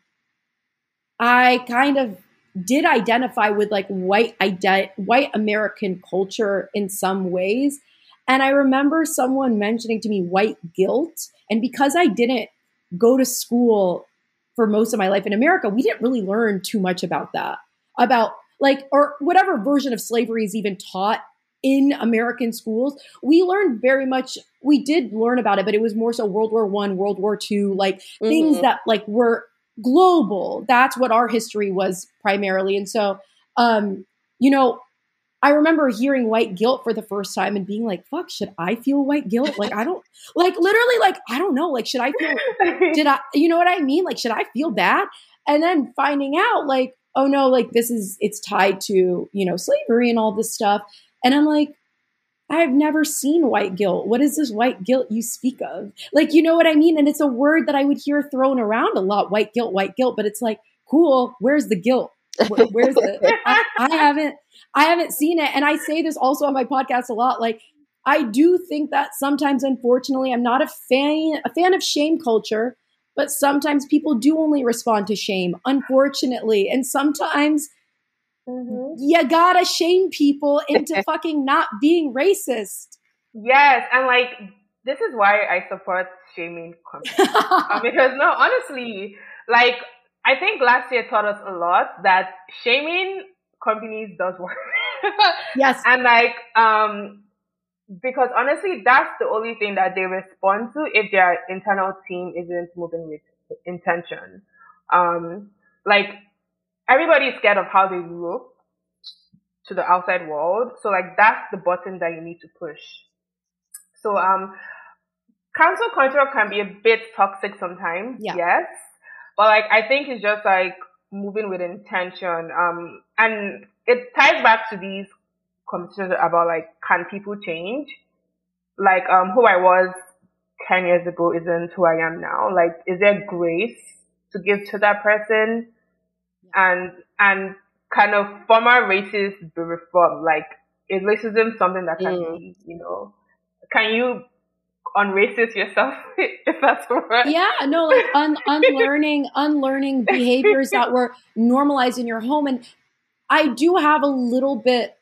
I kind of did identify with like white ide- white American culture in some ways. And I remember someone mentioning to me white guilt. And because I didn't go to school for most of my life in America, we didn't really learn too much about that. About like, or whatever version of slavery is even taught in American schools, we learned very much. We did learn about it, but it was more so World War One, World War Two, like mm-hmm. things that like were global. That's what our history was primarily. And so, um, you know, I remember hearing white guilt for the first time and being like, fuck, should I feel white guilt? Like, I don't, like, literally, like, I don't know. Like, should I feel, did I, you know what I mean? Like, should I feel bad? And then finding out, like, oh no, like, this is, it's tied to, you know, slavery and all this stuff. And I'm like, I've never seen white guilt. What is this white guilt you speak of? Like, you know what I mean? And it's a word that I would hear thrown around a lot white guilt, white guilt. But it's like, cool, where's the guilt? Where's the, I, I haven't, I haven't seen it. And I say this also on my podcast a lot. Like, I do think that sometimes, unfortunately, I'm not a fan, a fan of shame culture, but sometimes people do only respond to shame, unfortunately. And sometimes Mm-hmm. You gotta shame people into fucking not being racist. Yes, and like this is why I support shaming companies uh, because no, honestly, like I think last year taught us a lot that shaming companies does work. yes, and like um because honestly, that's the only thing that they respond to if their internal team isn't moving with intention. Um, like everybody's scared of how they look to the outside world. So like that's the button that you need to push. So um, cancel culture can be a bit toxic sometimes. Yeah. Yes, but like I think it's just like moving with intention. Um, and it ties back to these conversations about like, can people change? Like, um, who I was 10 years ago isn't who I am now. Like, is there grace to give to that person? And, and kind of former races be reformed? Like, is racism something that can mm. be, you know, can you unracist yourself if that's the word yeah no like un- unlearning unlearning behaviors that were normalized in your home and i do have a little bit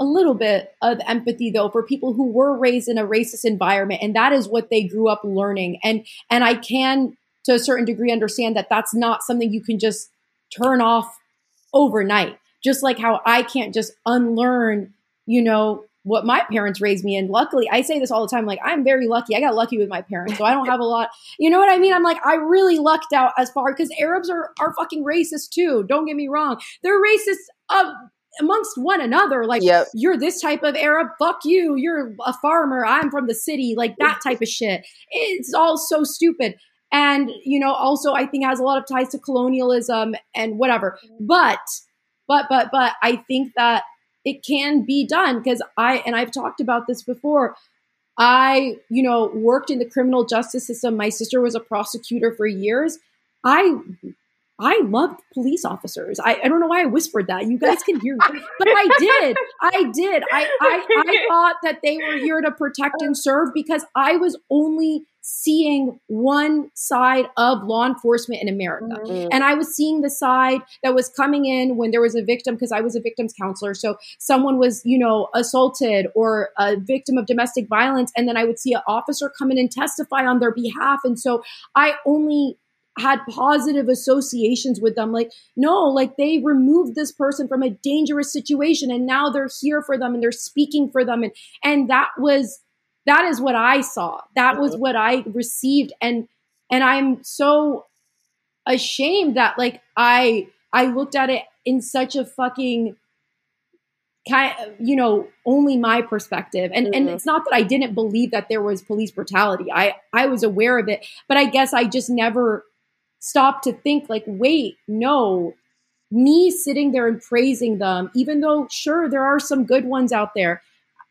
a little bit of empathy though for people who were raised in a racist environment and that is what they grew up learning and and I can to a certain degree understand that that's not something you can just turn off overnight just like how I can't just unlearn you know what my parents raised me in. Luckily, I say this all the time. Like, I'm very lucky. I got lucky with my parents, so I don't have a lot. You know what I mean? I'm like, I really lucked out as far because Arabs are are fucking racist too. Don't get me wrong. They're racist of amongst one another. Like, yep. you're this type of Arab, fuck you. You're a farmer. I'm from the city. Like that type of shit. It's all so stupid. And, you know, also I think has a lot of ties to colonialism and whatever. But, but, but, but I think that it can be done because I, and I've talked about this before. I, you know, worked in the criminal justice system. My sister was a prosecutor for years. I I loved police officers. I, I don't know why I whispered that. You guys can hear me. But I did. I did. I, I, I thought that they were here to protect and serve because I was only seeing one side of law enforcement in America. Mm-hmm. And I was seeing the side that was coming in when there was a victim, because I was a victim's counselor. So someone was, you know, assaulted or a victim of domestic violence. And then I would see an officer come in and testify on their behalf. And so I only had positive associations with them. Like, no, like they removed this person from a dangerous situation and now they're here for them and they're speaking for them. And, and that was, that is what I saw. That was what I received. And, and I'm so ashamed that like I, I looked at it in such a fucking kind you know only my perspective and mm-hmm. and it's not that I didn't believe that there was police brutality I I was aware of it but I guess I just never stop to think like, wait, no, me sitting there and praising them, even though sure there are some good ones out there,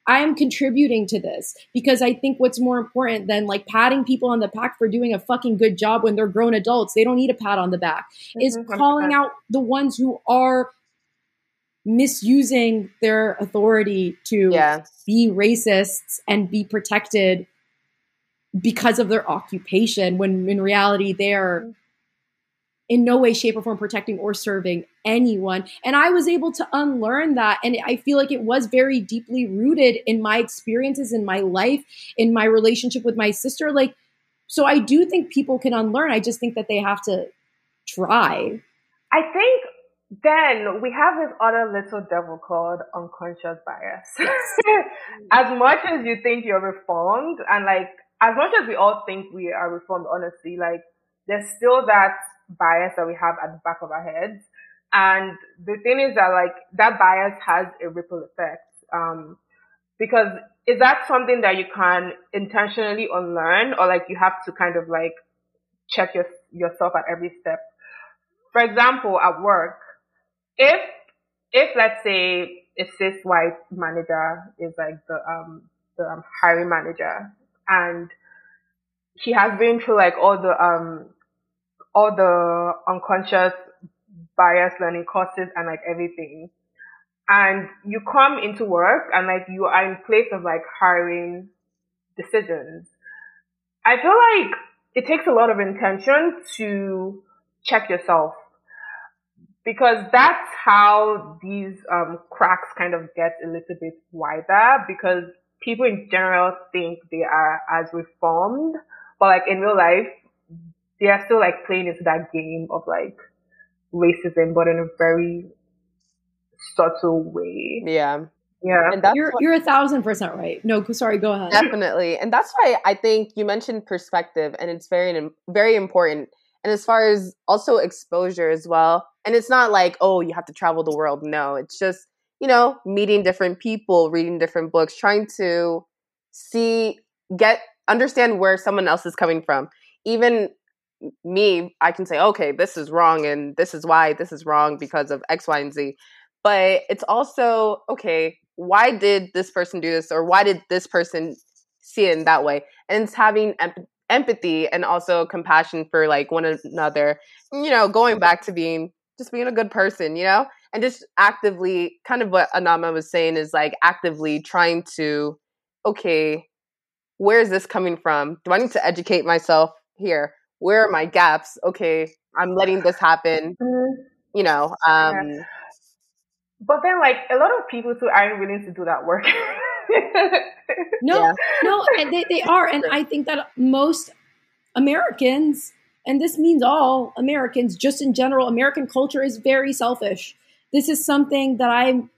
I am contributing to this because I think what's more important than like patting people on the back for doing a fucking good job when they're grown adults, they don't need a pat on the back, mm-hmm. is calling out the ones who are misusing their authority to yeah. be racists and be protected because of their occupation when in reality they're mm-hmm in no way, shape, or form protecting or serving anyone. And I was able to unlearn that. And I feel like it was very deeply rooted in my experiences in my life, in my relationship with my sister. Like, so I do think people can unlearn. I just think that they have to try. I think then we have this other little devil called unconscious bias. as much as you think you're reformed, and like, as much as we all think we are reformed, honestly, like, there's still that bias that we have at the back of our heads. And the thing is that like that bias has a ripple effect. Um, because is that something that you can intentionally unlearn or like you have to kind of like check your, yourself at every step? For example, at work, if, if let's say a cis white manager is like the, um, the um, hiring manager and she has been through like all the, um, all the unconscious bias learning courses and like everything. And you come into work and like you are in place of like hiring decisions. I feel like it takes a lot of intention to check yourself because that's how these um, cracks kind of get a little bit wider because people in general think they are as reformed, but like in real life, they are still like playing into that game of like racism, but in a very subtle way. Yeah. Yeah, and that's you're you're a thousand percent right. No, sorry, go ahead. Definitely, and that's why I think you mentioned perspective, and it's very very important. And as far as also exposure as well, and it's not like oh you have to travel the world. No, it's just you know meeting different people, reading different books, trying to see get understand where someone else is coming from. Even me, I can say okay, this is wrong, and this is why this is wrong because of X, Y, and Z. But it's also okay why did this person do this or why did this person see it in that way? And it's having em- empathy and also compassion for like one another you know going back to being just being a good person you know? And just actively kind of what anama was saying is like actively trying to okay where is this coming from? Do i need to educate myself here where are my gaps okay i'm letting this happen mm-hmm. you know um yeah but then, like a lot of people too aren't willing to do that work. no, yeah. no, and they, they are, and I think that most Americans, and this means all Americans, just in general, American culture is very selfish. This is something that I'm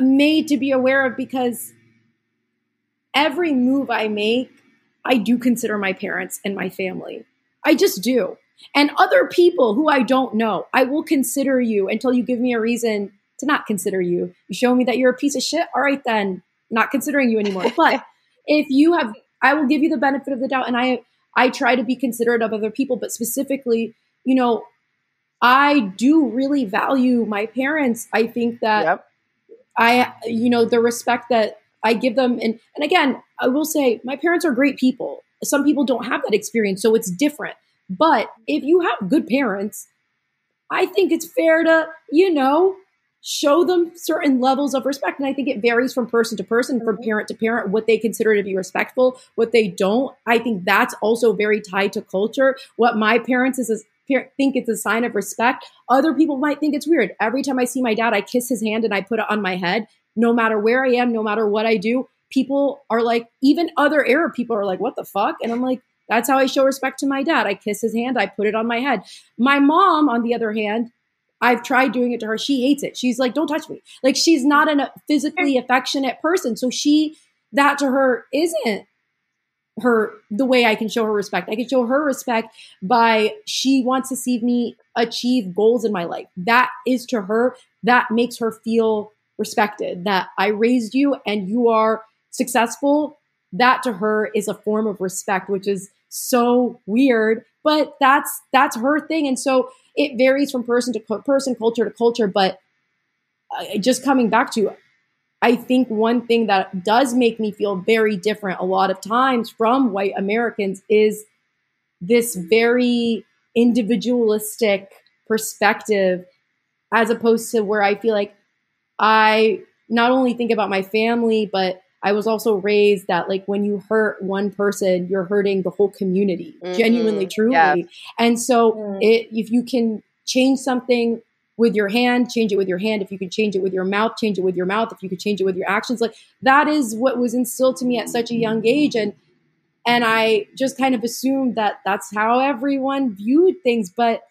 made to be aware of because every move I make, I do consider my parents and my family. I just do. And other people who I don't know, I will consider you until you give me a reason to not consider you. You show me that you're a piece of shit. All right, then, not considering you anymore. But if you have, I will give you the benefit of the doubt. And I, I try to be considerate of other people, but specifically, you know, I do really value my parents. I think that yep. I, you know, the respect that I give them. And, and again, I will say my parents are great people. Some people don't have that experience, so it's different. But if you have good parents, I think it's fair to, you know, show them certain levels of respect. And I think it varies from person to person, from mm-hmm. parent to parent, what they consider to be respectful, what they don't. I think that's also very tied to culture. What my parents is a, think it's a sign of respect. Other people might think it's weird. Every time I see my dad, I kiss his hand and I put it on my head. No matter where I am, no matter what I do, people are like, even other Arab people are like, what the fuck? And I'm like, that's how I show respect to my dad. I kiss his hand, I put it on my head. My mom, on the other hand, I've tried doing it to her. She hates it. She's like, don't touch me. Like, she's not a uh, physically affectionate person. So, she, that to her isn't her the way I can show her respect. I can show her respect by she wants to see me achieve goals in my life. That is to her, that makes her feel respected. That I raised you and you are successful. That to her is a form of respect, which is so weird, but that's that's her thing. And so it varies from person to person, culture to culture. But just coming back to, I think one thing that does make me feel very different a lot of times from white Americans is this very individualistic perspective, as opposed to where I feel like I not only think about my family, but I was also raised that like when you hurt one person, you're hurting the whole community, mm-hmm. genuinely, truly. Yeah. And so mm-hmm. it, if you can change something with your hand, change it with your hand. If you can change it with your mouth, change it with your mouth. If you could change it with your actions, like that is what was instilled to me at such a young age. And, and I just kind of assumed that that's how everyone viewed things, but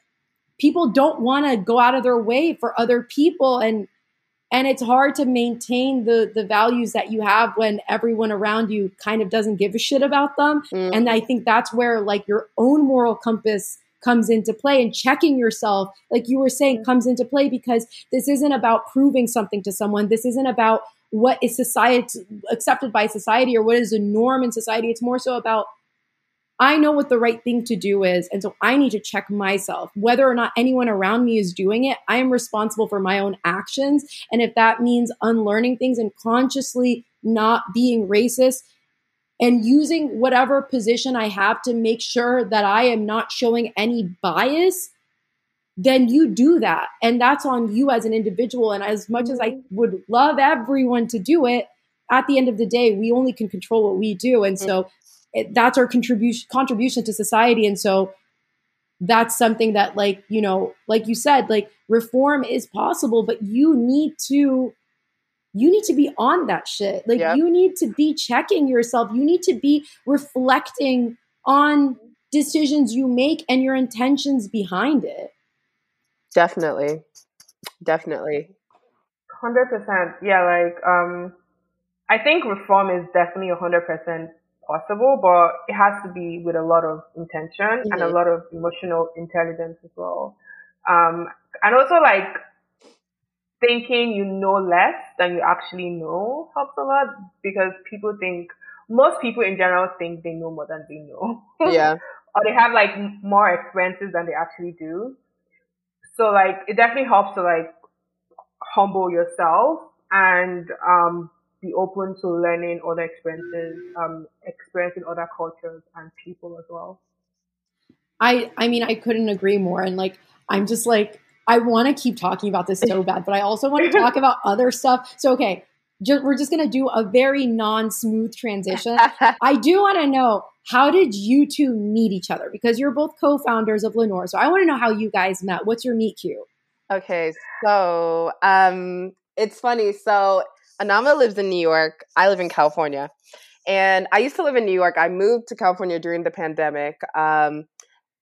people don't want to go out of their way for other people. And and it's hard to maintain the the values that you have when everyone around you kind of doesn't give a shit about them. Mm. and i think that's where like your own moral compass comes into play and checking yourself like you were saying comes into play because this isn't about proving something to someone. This isn't about what is society accepted by society or what is a norm in society. It's more so about I know what the right thing to do is. And so I need to check myself. Whether or not anyone around me is doing it, I am responsible for my own actions. And if that means unlearning things and consciously not being racist and using whatever position I have to make sure that I am not showing any bias, then you do that. And that's on you as an individual. And as much as I mm-hmm. would love everyone to do it, at the end of the day, we only can control what we do. And so it, that's our contribution contribution to society and so that's something that like you know like you said like reform is possible but you need to you need to be on that shit. Like yep. you need to be checking yourself. You need to be reflecting on decisions you make and your intentions behind it. Definitely. Definitely. 100%. Yeah, like um I think reform is definitely 100% possible, but it has to be with a lot of intention mm-hmm. and a mm-hmm. lot of emotional intelligence as well. Um, and also like thinking you know less than you actually know helps a lot because people think most people in general think they know more than they know. Yeah. or they have like more experiences than they actually do. So like it definitely helps to like humble yourself and um be open to learning other experiences, um experiencing other cultures and people as well. I I mean I couldn't agree more and like I'm just like I want to keep talking about this so bad, but I also want to talk about other stuff. So, okay, just, we're just going to do a very non smooth transition. I do want to know how did you two meet each other? Because you're both co founders of Lenore. So, I want to know how you guys met. What's your meet cute? Okay, so um, it's funny. So, Anama lives in New York. I live in California. And I used to live in New York. I moved to California during the pandemic. Um,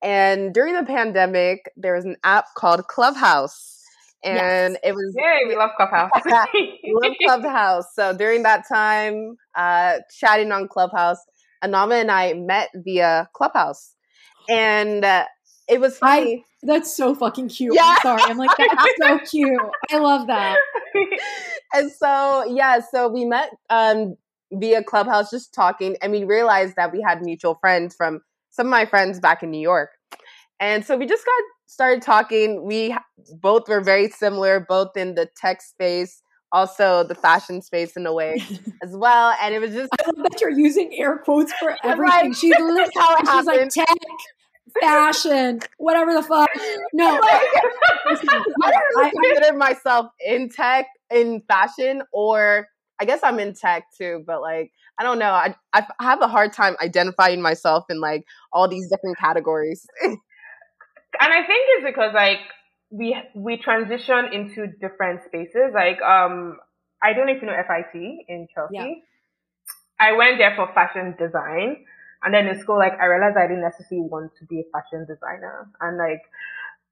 and during the pandemic, there was an app called Clubhouse. And yes. it was Yay, we love Clubhouse. we love Clubhouse. So during that time, uh, chatting on Clubhouse, Anama and I met via Clubhouse. And uh, it was funny. I, that's so fucking cute. Yeah. I'm sorry. I'm like, that's so cute. I love that. and so, yeah, so we met um, via Clubhouse just talking, and we realized that we had mutual friends from some of my friends back in New York. And so we just got started talking. We both were very similar, both in the tech space, also the fashion space in a way as well. And it was just I love that you're using air quotes for everything. Literally how it she's like tech, fashion, whatever the fuck. No, like, I don't consider myself in tech, in fashion, or I guess I'm in tech too, but like I don't know. I I have a hard time identifying myself in like all these different categories. and I think it's because like we we transition into different spaces. Like um I don't know if you know FIT in Chelsea. Yeah. I went there for fashion design. And then in school, like I realized I didn't necessarily want to be a fashion designer. And like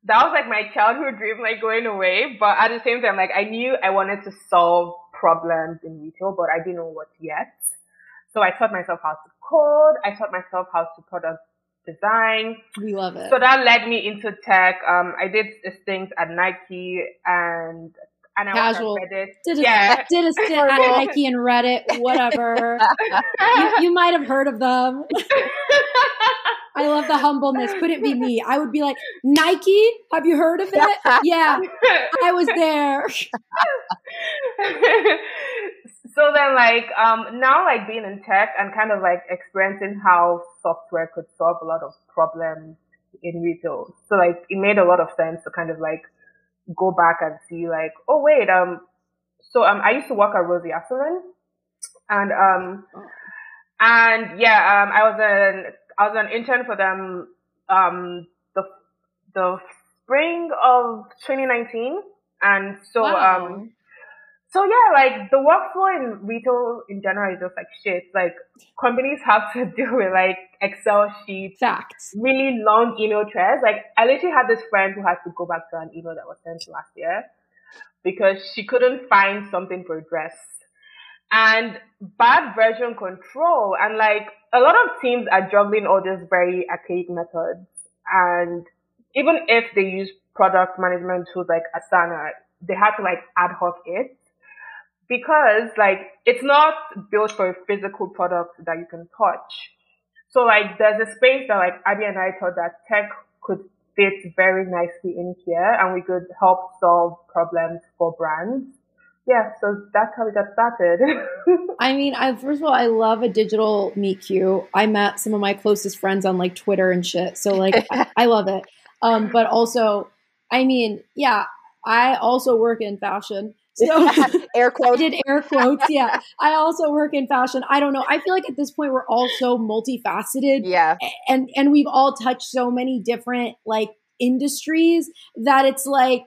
that was like my childhood dream, like going away. But at the same time, like I knew I wanted to solve problems in retail, but I didn't know what yet. So I taught myself how to code. I taught myself how to product design. We love it. So that led me into tech. Um, I did things at Nike and and I Casual. Did a, yeah. did a stint at Nike and Reddit, whatever. you, you might have heard of them. I love the humbleness. Couldn't be me. I would be like, Nike, have you heard of it? Yeah, I was there. so then like um now like being in tech and kind of like experiencing how software could solve a lot of problems in retail. So like it made a lot of sense to kind of like go back and see like, oh wait, um so um I used to work at Rosie Assoulin and um and yeah, um I was an I was an intern for them um the the spring of 2019 and so wow. um so yeah, like the workflow in retail in general is just like shit. Like companies have to deal with like Excel sheets, facts, really long email threads. Like I literally had this friend who had to go back to an email that was sent last year because she couldn't find something for a dress. And bad version control and like a lot of teams are juggling all these very archaic methods. And even if they use product management tools like Asana, they have to like ad hoc it because like it's not built for a physical product that you can touch. So like there's a space that like Abby and I thought that tech could fit very nicely in here and we could help solve problems for brands. Yeah, so that's how we got started. I mean, I first of all, I love a digital meet cute. I met some of my closest friends on like Twitter and shit. So like I, I love it. Um, but also, I mean, yeah, I also work in fashion. So air quotes. I did air quotes. Yeah. I also work in fashion. I don't know. I feel like at this point we're all so multifaceted. Yeah. And and we've all touched so many different like industries that it's like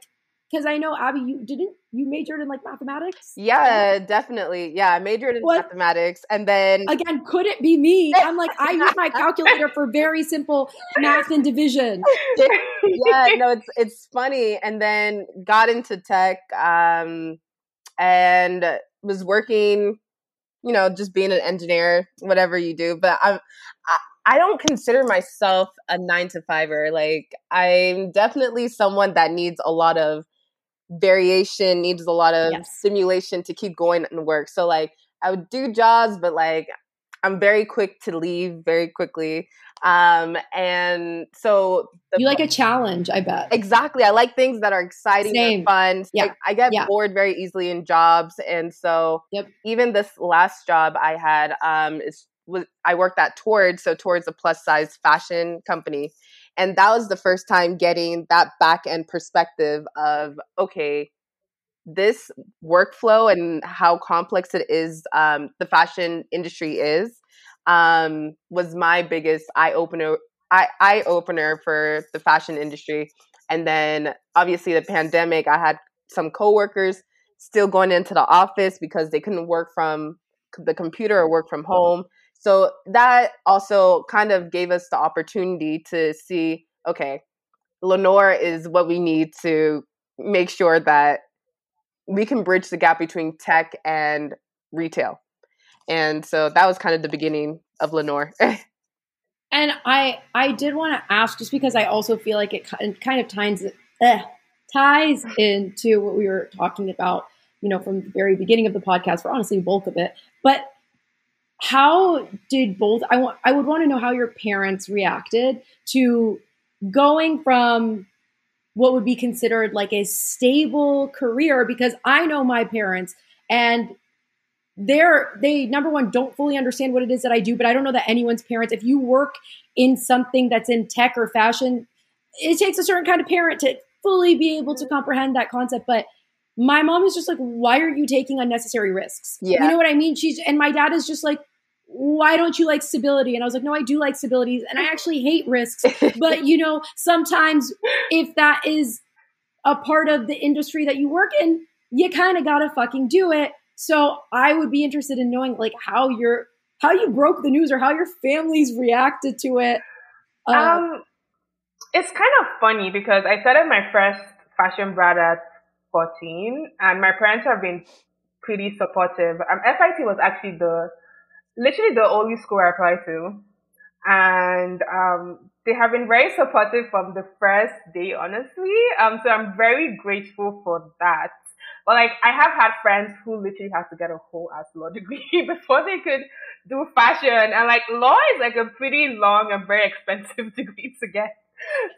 because I know Abby, you didn't you majored in like mathematics? Yeah, definitely. Yeah, I majored in what? mathematics, and then again, could it be me? I'm like, I use my calculator for very simple math and division. yeah, no, it's it's funny, and then got into tech, um, and was working you know, just being an engineer, whatever you do. But I'm, I, I don't consider myself a nine to fiver. Like I'm definitely someone that needs a lot of variation, needs a lot of yes. stimulation to keep going and work. So like I would do jobs, but like I'm very quick to leave very quickly. Um, and so you like a challenge, I bet. Exactly. I like things that are exciting Same. and fun. Yeah. I, I get yeah. bored very easily in jobs. And so yep. even this last job I had, um, is was I worked at towards so Torrid a plus size fashion company. And that was the first time getting that back end perspective of okay, this workflow and how complex it is, um, the fashion industry is, um, was my biggest eye opener. Eye opener for the fashion industry, and then obviously the pandemic. I had some coworkers still going into the office because they couldn't work from the computer or work from home. So that also kind of gave us the opportunity to see okay, Lenore is what we need to make sure that we can bridge the gap between tech and retail. And so that was kind of the beginning of Lenore. and I I did want to ask just because I also feel like it kind of ties uh, ties into what we were talking about, you know, from the very beginning of the podcast, for honestly bulk of it. But how did both I want I would want to know how your parents reacted to going from what would be considered like a stable career because I know my parents and they're they number one don't fully understand what it is that I do, but I don't know that anyone's parents if you work in something that's in tech or fashion, it takes a certain kind of parent to fully be able to comprehend that concept, but my mom is just like, why are you taking unnecessary risks? Yeah. You know what I mean? She's and my dad is just like, why don't you like stability? And I was like, no, I do like stability. And I actually hate risks. but, you know, sometimes if that is a part of the industry that you work in, you kind of got to fucking do it. So I would be interested in knowing like how your how you broke the news or how your families reacted to it. Uh, um, it's kind of funny because I started my first fashion brand at 14 and my parents have been pretty supportive. Um, FIT was actually the literally the only school I applied to. And um, they have been very supportive from the first day, honestly. Um, so I'm very grateful for that. But like, I have had friends who literally had to get a whole ass law degree before they could do fashion. And like, law is like a pretty long and very expensive degree to get.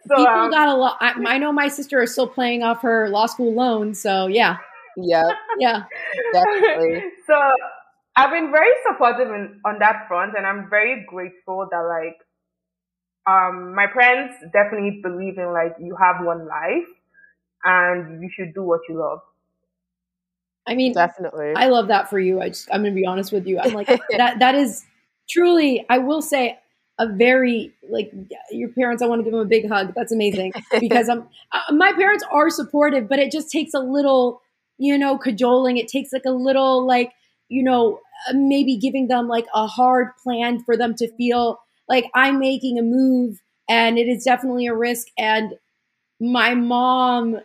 So, People um, got a lot. I, I know my sister is still paying off her law school loan. So yeah. Yeah. Yeah. Definitely. So I've been very supportive in, on that front, and I'm very grateful that like um my parents definitely believe in like you have one life and you should do what you love. I mean, definitely. I love that for you. I just I'm gonna be honest with you. I'm like that. That is truly. I will say a very like your parents. I want to give them a big hug. That's amazing because I'm uh, my parents are supportive, but it just takes a little you know cajoling. It takes like a little like you know, uh, maybe giving them like a hard plan for them to feel like I'm making a move and it is definitely a risk. And my mom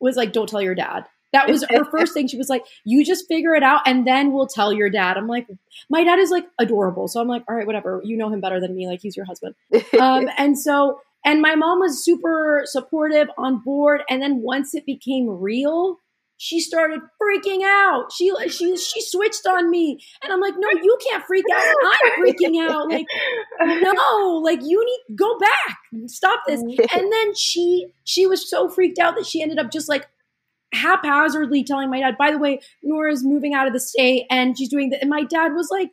was like, don't tell your dad. That was her first thing. She was like, you just figure it out and then we'll tell your dad. I'm like, my dad is like adorable. So I'm like, all right, whatever. You know him better than me. Like he's your husband. Um, and so, and my mom was super supportive on board. And then once it became real, she started freaking out. She she she switched on me, and I'm like, no, you can't freak out. I'm freaking out. Like, no, like you need go back, stop this. And then she she was so freaked out that she ended up just like haphazardly telling my dad, by the way, Nora's moving out of the state and she's doing that. And my dad was like,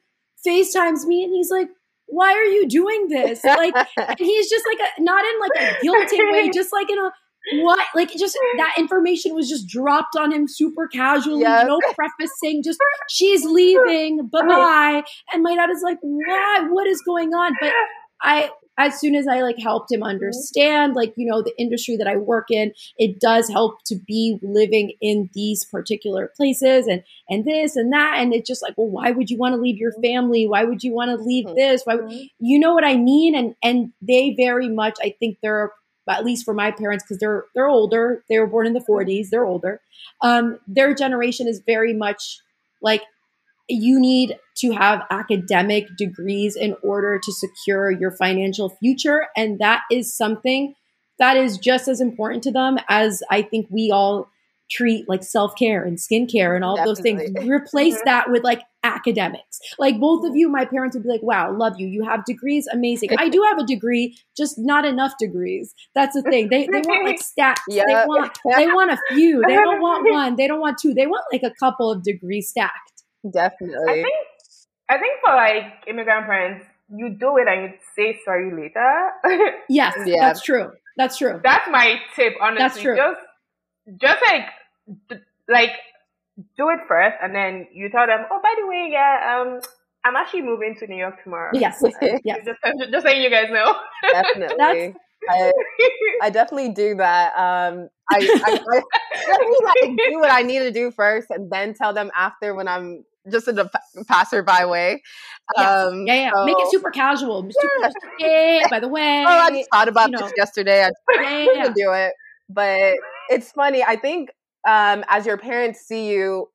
FaceTimes me, and he's like, why are you doing this? Like, and he's just like a, not in like a guilty way, just like in a what? Like just that information was just dropped on him super casually no prefacing just she's leaving bye-bye. And my dad is like why what is going on? But i as soon as I like helped him mm-hmm. understand, like, you know, the industry that I work in, it does help to be living in these particular places and, and this and that. And it's just like, well, why would you want to leave your mm-hmm. family? Why would you want to leave mm-hmm. this? Why would, you know what I mean? And, and they very much, I think they're, at least for my parents, because they're, they're older, they were born in the 40s, they're older. Um, their generation is very much like, you need to have academic degrees in order to secure your financial future. And that is something that is just as important to them as I think we all treat like self care and skincare and all those things. Replace mm-hmm. that with like academics. Like both of mm. you, my parents would be like, wow, love you. You have degrees. Amazing. I do have a degree, just not enough degrees. That's the thing. They, they want like stats. Yep. They want, they want a few. They don't want one. They don't want two. They want like a couple of degrees stacked. Definitely. I think I think for like immigrant parents, you do it and you say sorry later. yes, yeah. that's true. That's true. That's my tip, honestly. That's true. Just just like like do it first and then you tell them, Oh, by the way, yeah, um I'm actually moving to New York tomorrow. Yes. yes. Just, just saying you guys know. Definitely. I, I, definitely do that. Um, I, I, I definitely like do what I need to do first, and then tell them after when I'm just in a passerby way. Um, yeah, yeah. So, Make it super casual. Yeah. Super, by the way. Oh, I just thought about you know. this yesterday. I yeah, yeah. do it, but it's funny. I think um, as your parents see you,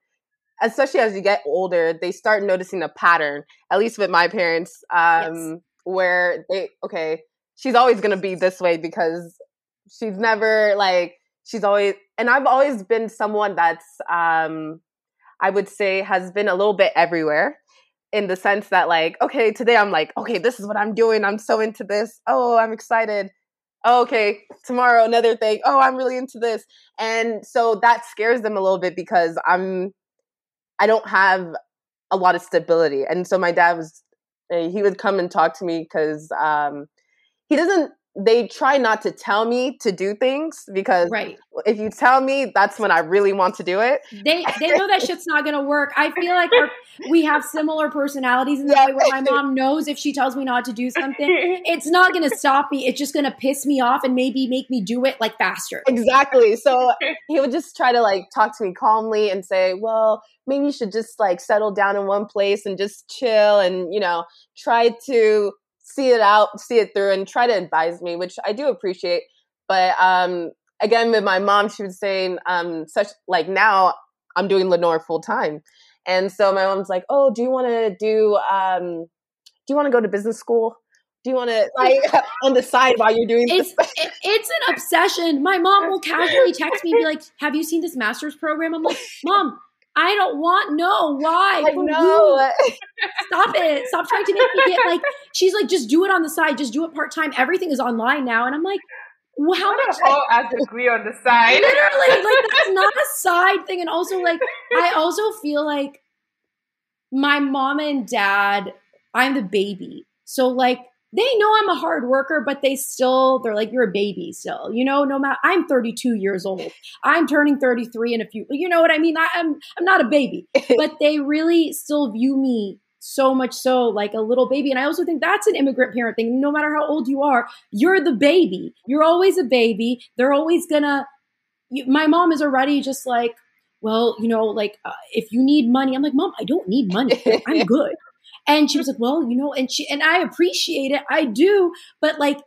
especially as you get older, they start noticing a pattern. At least with my parents, um, yes. where they okay, she's always gonna be this way because she's never like she's always and I've always been someone that's um I would say has been a little bit everywhere in the sense that like okay today i'm like okay this is what i'm doing i'm so into this oh i'm excited oh, okay tomorrow another thing. Oh i'm really into this. And so that scares them a little bit because i'm i don't have a lot of stability. And so my dad was eh, he would come and talk to me because um he doesn't they try not to tell me to do things because right. if you tell me, that's when I really want to do it. They they know that shit's not gonna work. I feel like our, we have similar personalities in that yeah. way where my mom knows if she tells me not to do something, it's not gonna stop me. It's just gonna piss me off and maybe make me do it like faster. Exactly. So he would just try to like talk to me calmly and say, Well, maybe you should just like settle down in one place and just chill and, you know, try to see it out, see it through, and try to advise me, which I do appreciate. But um, again, with my mom, she was saying, um, such like now I'm doing Lenore full time, and so my mom's like, "Oh, do you want to do? Um, do you want to go to business school? Do you want to like on the side while you're doing it's, this? It, it's an obsession. My mom will casually text me and be like, "Have you seen this master's program?" I'm like, "Mom." I don't want no. Why? I know. Stop it. Stop trying to make me get like. She's like, just do it on the side. Just do it part time. Everything is online now, and I'm like, well, how much? Oh, as degree on the side. Literally, like that's not a side thing. And also, like, I also feel like my mom and dad. I'm the baby, so like they know I'm a hard worker, but they still, they're like, you're a baby still, you know, no matter, I'm 32 years old. I'm turning 33 in a few, you know what I mean? I, am I'm, I'm not a baby, but they really still view me so much so like a little baby. And I also think that's an immigrant parent thing. No matter how old you are, you're the baby. You're always a baby. They're always gonna, you, my mom is already just like, well, you know, like uh, if you need money, I'm like, mom, I don't need money. I'm good. And she was like, well, you know, and she, and I appreciate it. I do. But like,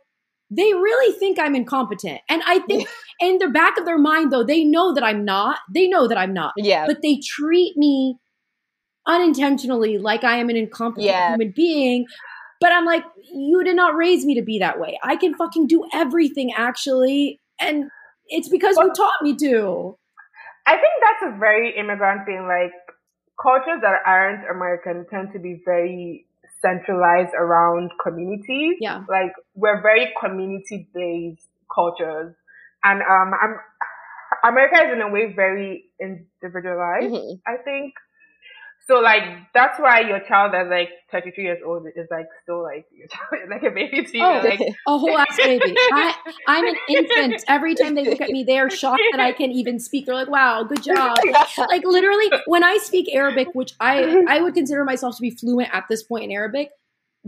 they really think I'm incompetent. And I think in the back of their mind, though, they know that I'm not. They know that I'm not. Yeah. But they treat me unintentionally like I am an incompetent yeah. human being. But I'm like, you did not raise me to be that way. I can fucking do everything, actually. And it's because well, you taught me to. I think that's a very immigrant thing. Like, cultures that aren't American tend to be very centralized around communities. Yeah. Like we're very community based cultures. And um I'm America is in a way very individualized, mm-hmm. I think. So like that's why your child that's like 33 years old is like still like your child, like a baby to you. Oh, like a whole ass baby. I, I'm an infant. Every time they look at me, they're shocked that I can even speak. They're like, "Wow, good job!" Like literally, when I speak Arabic, which I I would consider myself to be fluent at this point in Arabic,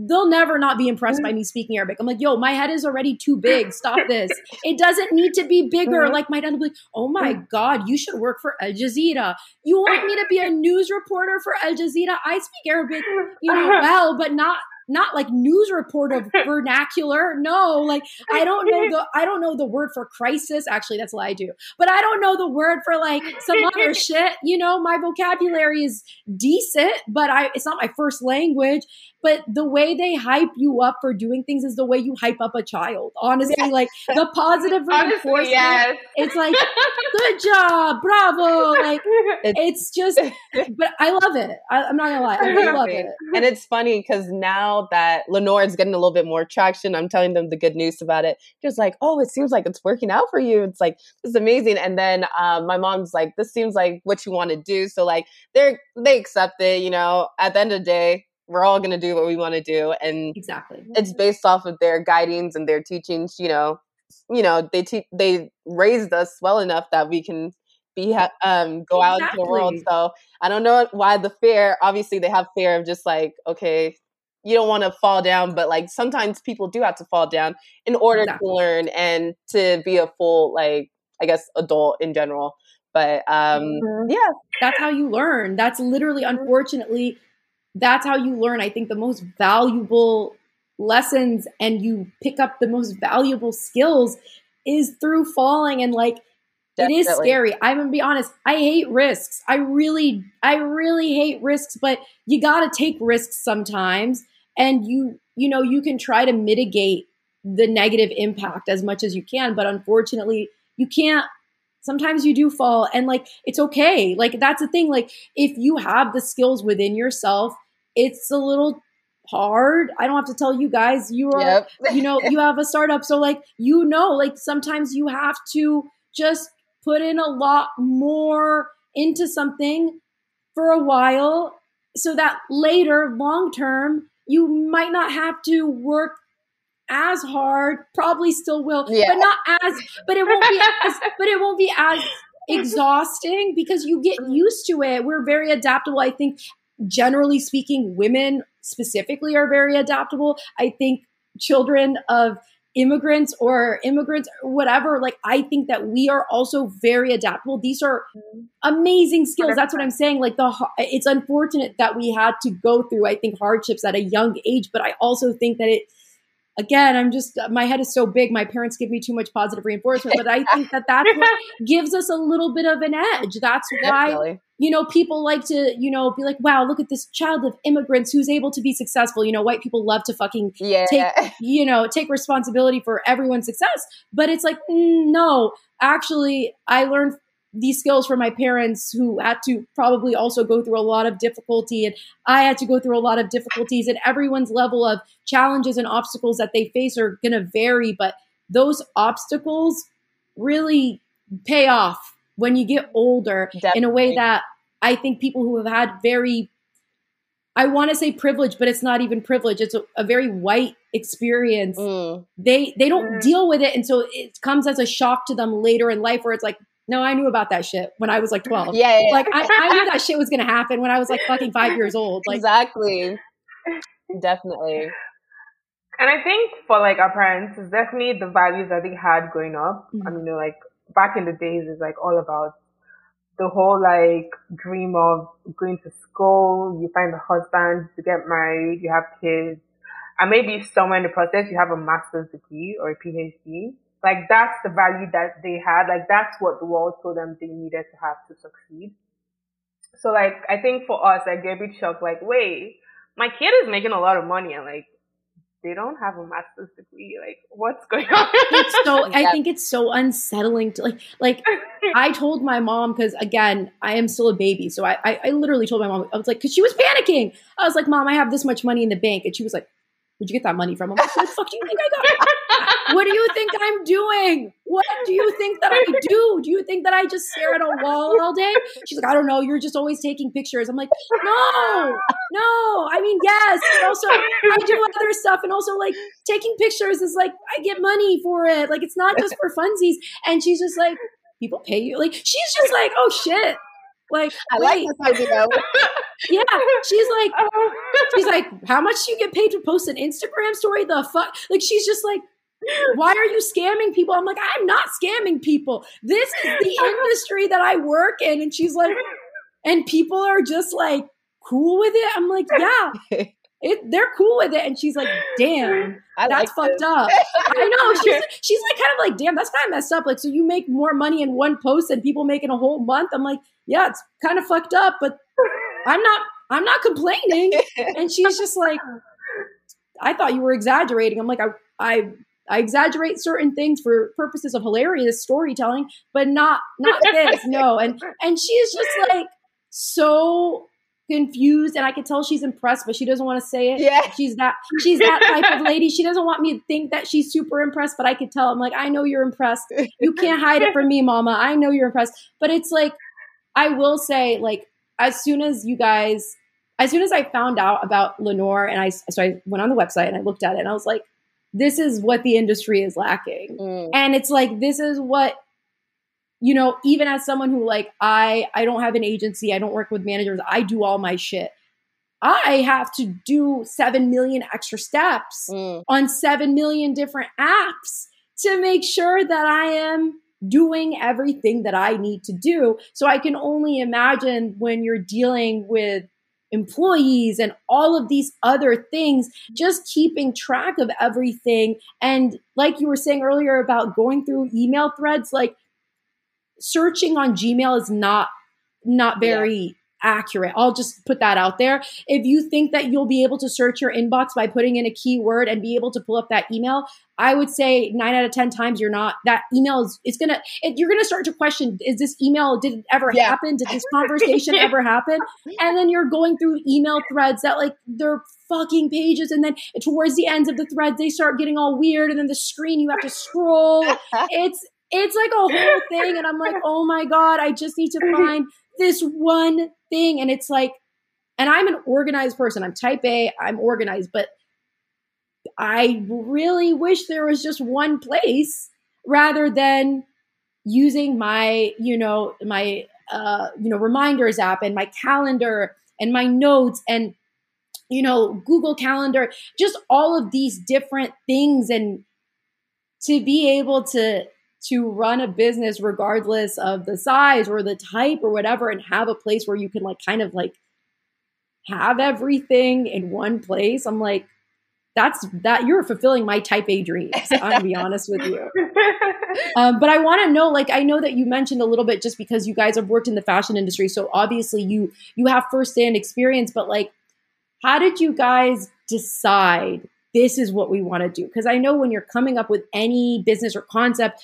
they'll never not be impressed by mm-hmm. me speaking Arabic. I'm like, yo, my head is already too big. Stop this. It doesn't need to be bigger. Mm-hmm. Like my dad will be like, oh my mm-hmm. God, you should work for Al Jazeera. You want me to be a news reporter for Al Jazeera? I speak Arabic, you know, uh-huh. well, but not not like news report of vernacular. No, like I don't know the I don't know the word for crisis. Actually, that's what I do. But I don't know the word for like some other shit. You know, my vocabulary is decent, but I it's not my first language. But the way they hype you up for doing things is the way you hype up a child. Honestly, yes. like the positive reinforcement. Yes. It's like, good job, bravo. Like it's, it's just, but I love it. I, am not gonna lie, I really love it. And it's funny because now that Lenore is getting a little bit more traction, I'm telling them the good news about it. Just like, oh, it seems like it's working out for you. It's like this is amazing. And then um, my mom's like, this seems like what you want to do. So like they're they accept it. You know, at the end of the day we're all going to do what we want to do and exactly. it's based off of their guidings and their teachings you know. You know they te- they raised us well enough that we can be ha- um go exactly. out into the world. So i don't know why the fear obviously they have fear of just like okay you don't want to fall down but like sometimes people do have to fall down in order exactly. to learn and to be a full like i guess adult in general. But um mm-hmm. yeah. That's how you learn. That's literally unfortunately that's how you learn, I think, the most valuable lessons and you pick up the most valuable skills is through falling and like Definitely. it is scary. I'm gonna be honest. I hate risks. I really, I really hate risks, but you gotta take risks sometimes. And you, you know, you can try to mitigate the negative impact as much as you can, but unfortunately, you can't. Sometimes you do fall, and like it's okay. Like that's the thing. Like if you have the skills within yourself it's a little hard. I don't have to tell you guys, you are, yep. you know, you have a startup. So like, you know, like sometimes you have to just put in a lot more into something for a while so that later, long term, you might not have to work as hard, probably still will, yeah. but not as, but it won't be as, but it won't be as exhausting because you get used to it. We're very adaptable. I think generally speaking, women specifically are very adaptable. I think children of immigrants or immigrants whatever like i think that we are also very adaptable. These are amazing skills. That's what i'm saying. Like the it's unfortunate that we had to go through i think hardships at a young age but i also think that it again, I'm just, my head is so big. My parents give me too much positive reinforcement, but I think that that's what gives us a little bit of an edge. That's why, Definitely. you know, people like to, you know, be like, wow, look at this child of immigrants who's able to be successful. You know, white people love to fucking yeah. take, you know, take responsibility for everyone's success. But it's like, mm, no, actually, I learned these skills from my parents who had to probably also go through a lot of difficulty and I had to go through a lot of difficulties and everyone's level of challenges and obstacles that they face are going to vary but those obstacles really pay off when you get older Definitely. in a way that I think people who have had very I want to say privilege, but it's not even privilege. It's a, a very white experience. Mm. They they don't mm. deal with it, and so it comes as a shock to them later in life, where it's like, no, I knew about that shit when I was like 12. Yeah. yeah. Like I, I knew that shit was going to happen when I was like fucking five years old. Like Exactly. Definitely. And I think for like our parents, it's definitely the values that they had growing up. Mm-hmm. I mean, you know, like back in the days, it's like all about the whole like dream of going to school, you find a husband, you get married, you have kids, and maybe somewhere in the process you have a master's degree or a PhD. Like that's the value that they had. Like that's what the world told them they needed to have to succeed. So like I think for us, I get a bit shocked. Like, wait, my kid is making a lot of money, and like they don't have a master's degree. Like, what's going on? it's so. I think it's so unsettling to like. Like, I told my mom because again, I am still a baby, so I, I, I literally told my mom. I was like, because she was panicking. I was like, Mom, I have this much money in the bank, and she was like, Where'd you get that money from? I'm like, what the fuck do you think I got? What do you think I'm doing? What do you think that I do? Do you think that I just stare at a wall all day? She's like, I don't know. You're just always taking pictures. I'm like, no, no. I mean, yes. But also, I do other stuff. And also, like, taking pictures is like, I get money for it. Like, it's not just for funsies. And she's just like, people pay you. Like, she's just like, oh shit. Like, I wait. like this idea. yeah, she's like, she's like, how much do you get paid to post an Instagram story? The fuck? Like, she's just like, why are you scamming people? I'm like, I'm not scamming people. This is the industry that I work in. And she's like, and people are just like cool with it. I'm like, yeah. It, they're cool with it. And she's like, damn, I that's like fucked this. up. I know. She's, she's like, kind of like, damn, that's kind of messed up. Like, so you make more money in one post than people make in a whole month. I'm like, yeah, it's kind of fucked up, but I'm not, I'm not complaining. And she's just like, I thought you were exaggerating. I'm like, I, I I exaggerate certain things for purposes of hilarious storytelling, but not not this. no, and and she's just like so confused and I could tell she's impressed, but she doesn't want to say it. Yeah. She's that she's that type of lady. She doesn't want me to think that she's super impressed, but I could tell. I'm like, I know you're impressed. You can't hide it from me, mama. I know you're impressed. But it's like I will say, like, as soon as you guys as soon as I found out about Lenore and I so I went on the website and I looked at it and I was like, this is what the industry is lacking. Mm. And it's like, this is what, you know, even as someone who like, I, I don't have an agency, I don't work with managers, I do all my shit. I have to do 7 million extra steps mm. on 7 million different apps to make sure that I am doing everything that I need to do. So I can only imagine when you're dealing with employees and all of these other things, just keeping track of everything. And like you were saying earlier about going through email threads, like searching on Gmail is not not very accurate. I'll just put that out there. If you think that you'll be able to search your inbox by putting in a keyword and be able to pull up that email, I would say nine out of 10 times you're not, that email is, it's gonna, it, you're gonna start to question, is this email, did it ever yeah. happen? Did this conversation ever happen? And then you're going through email threads that like, they're fucking pages. And then towards the ends of the threads, they start getting all weird. And then the screen, you have to scroll. it's, it's like a whole thing. And I'm like, oh my God, I just need to find this one thing. And it's like, and I'm an organized person. I'm type A, I'm organized, but I really wish there was just one place rather than using my, you know, my, uh, you know, reminders app and my calendar and my notes and, you know, Google Calendar, just all of these different things. And to be able to, to run a business regardless of the size or the type or whatever and have a place where you can like kind of like have everything in one place i'm like that's that you're fulfilling my type a dreams i'm gonna be honest with you. Um, but i want to know like i know that you mentioned a little bit just because you guys have worked in the fashion industry so obviously you you have firsthand experience but like how did you guys decide this is what we want to do? Because i know when you're coming up with any business or concept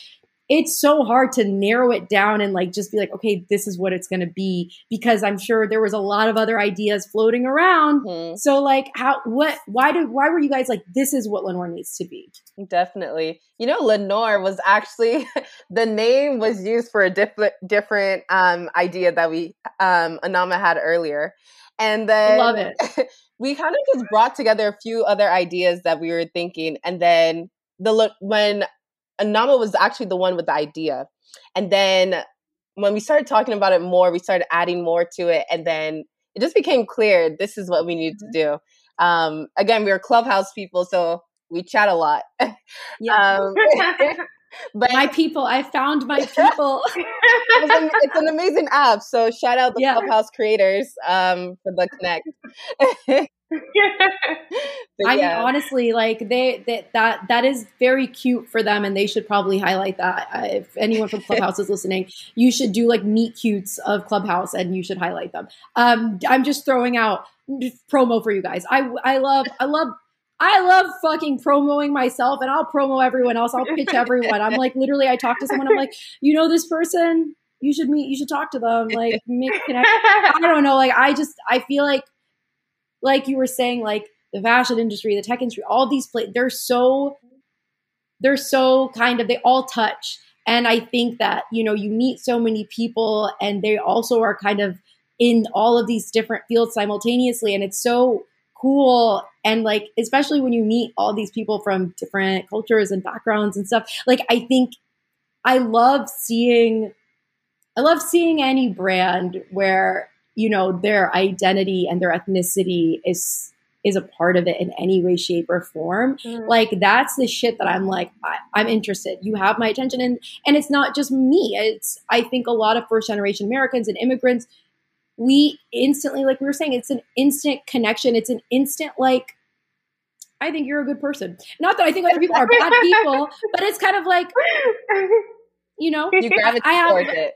it's so hard to narrow it down and like just be like okay this is what it's going to be because i'm sure there was a lot of other ideas floating around. Mm-hmm. so like how what why did why were you guys like this is what lenore needs to be definitely. You know lenore was actually the name was used for a different different um idea that we um anama had earlier. And then love it. we kind of just brought together a few other ideas that we were thinking. And then the look when Anama was actually the one with the idea. And then when we started talking about it more, we started adding more to it. And then it just became clear this is what we need to mm-hmm. do. Um, again, we are clubhouse people, so we chat a lot. Yeah. Um, but my people, I found my people. it's, an, it's, an, amazing app. So shout out the yeah. clubhouse creators um, for the connect. I mean, honestly, like they, they, that that is very cute for them, and they should probably highlight that. If anyone from Clubhouse is listening, you should do like meet cutes of Clubhouse, and you should highlight them. Um, I'm just throwing out promo for you guys. I I love I love I love fucking promoting myself, and I'll promo everyone else. I'll pitch everyone. I'm like literally, I talk to someone. I'm like, you know, this person. You should meet. You should talk to them. Like make connect. I don't know. Like I just I feel like like you were saying, like the fashion industry, the tech industry, all these places, they're so, they're so kind of, they all touch. And I think that, you know, you meet so many people and they also are kind of in all of these different fields simultaneously. And it's so cool. And like, especially when you meet all these people from different cultures and backgrounds and stuff, like, I think I love seeing, I love seeing any brand where you know, their identity and their ethnicity is is a part of it in any way, shape, or form. Mm. Like that's the shit that I'm like, I, am interested. You have my attention, and and it's not just me. It's I think a lot of first generation Americans and immigrants. We instantly, like we were saying, it's an instant connection. It's an instant like. I think you're a good person. Not that I think other people are bad people, but it's kind of like, you know, you gravitate I have, towards it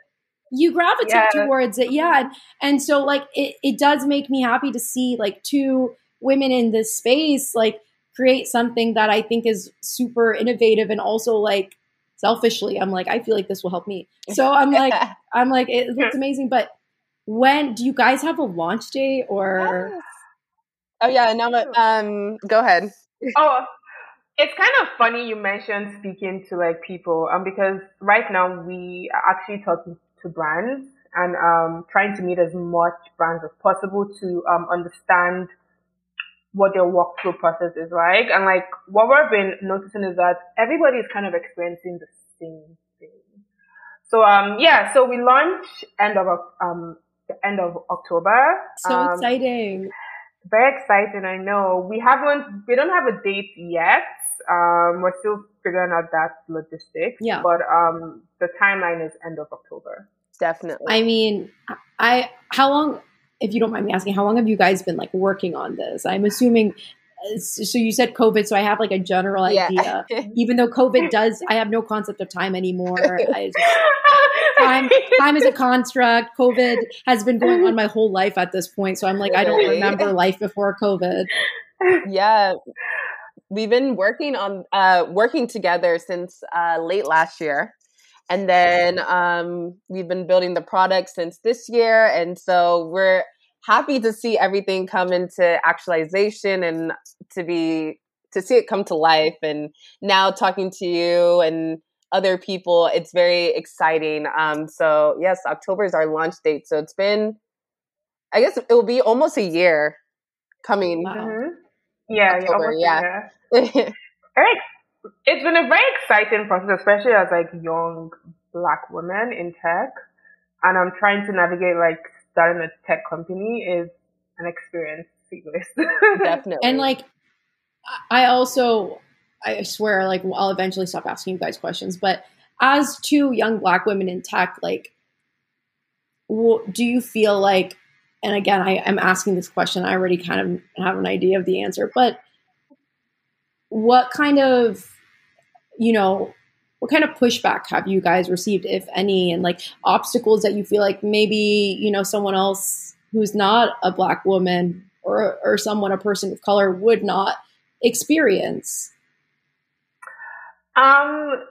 you gravitate towards it yeah and, and so like it, it does make me happy to see like two women in this space like create something that i think is super innovative and also like selfishly i'm like i feel like this will help me. So i'm like i'm like it looks amazing but when do you guys have a launch date or yes. oh yeah now um go ahead. Oh it's kind of funny you mentioned speaking to like people um because right now we are actually talking to brands and um, trying to meet as much brands as possible to um, understand what their workflow process is like. And like what we've been noticing is that everybody is kind of experiencing the same thing. So um yeah, so we launch end of um the end of October. So um, exciting. Very exciting, I know. We haven't we don't have a date yet. Um, we're still figuring out that logistics. Yeah. But um, the timeline is end of October. Definitely. I mean, I how long, if you don't mind me asking, how long have you guys been like working on this? I'm assuming. So you said COVID, so I have like a general idea. Yeah. Even though COVID does, I have no concept of time anymore. I, time, time is a construct. COVID has been going on my whole life at this point, so I'm like, I don't remember life before COVID. Yeah, we've been working on uh, working together since uh, late last year and then um, we've been building the product since this year and so we're happy to see everything come into actualization and to be to see it come to life and now talking to you and other people it's very exciting um, so yes october is our launch date so it's been i guess it will be almost a year coming mm-hmm. Yeah, October, yeah. yeah. Very, it's been a very exciting process, especially as like young black women in tech. And I'm trying to navigate like starting a tech company is an experience. Definitely. And like, I also, I swear, like, I'll eventually stop asking you guys questions, but as two young black women in tech, like, do you feel like and again, I am asking this question. I already kind of have an idea of the answer, but what kind of, you know, what kind of pushback have you guys received, if any, and like obstacles that you feel like maybe, you know, someone else who's not a black woman or, or someone, a person of color would not experience? Um,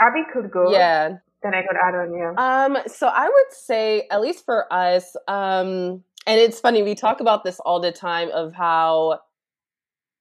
Abby could go. Yeah then I could add on you. Um, so I would say, at least for us, um, and it's funny, we talk about this all the time of how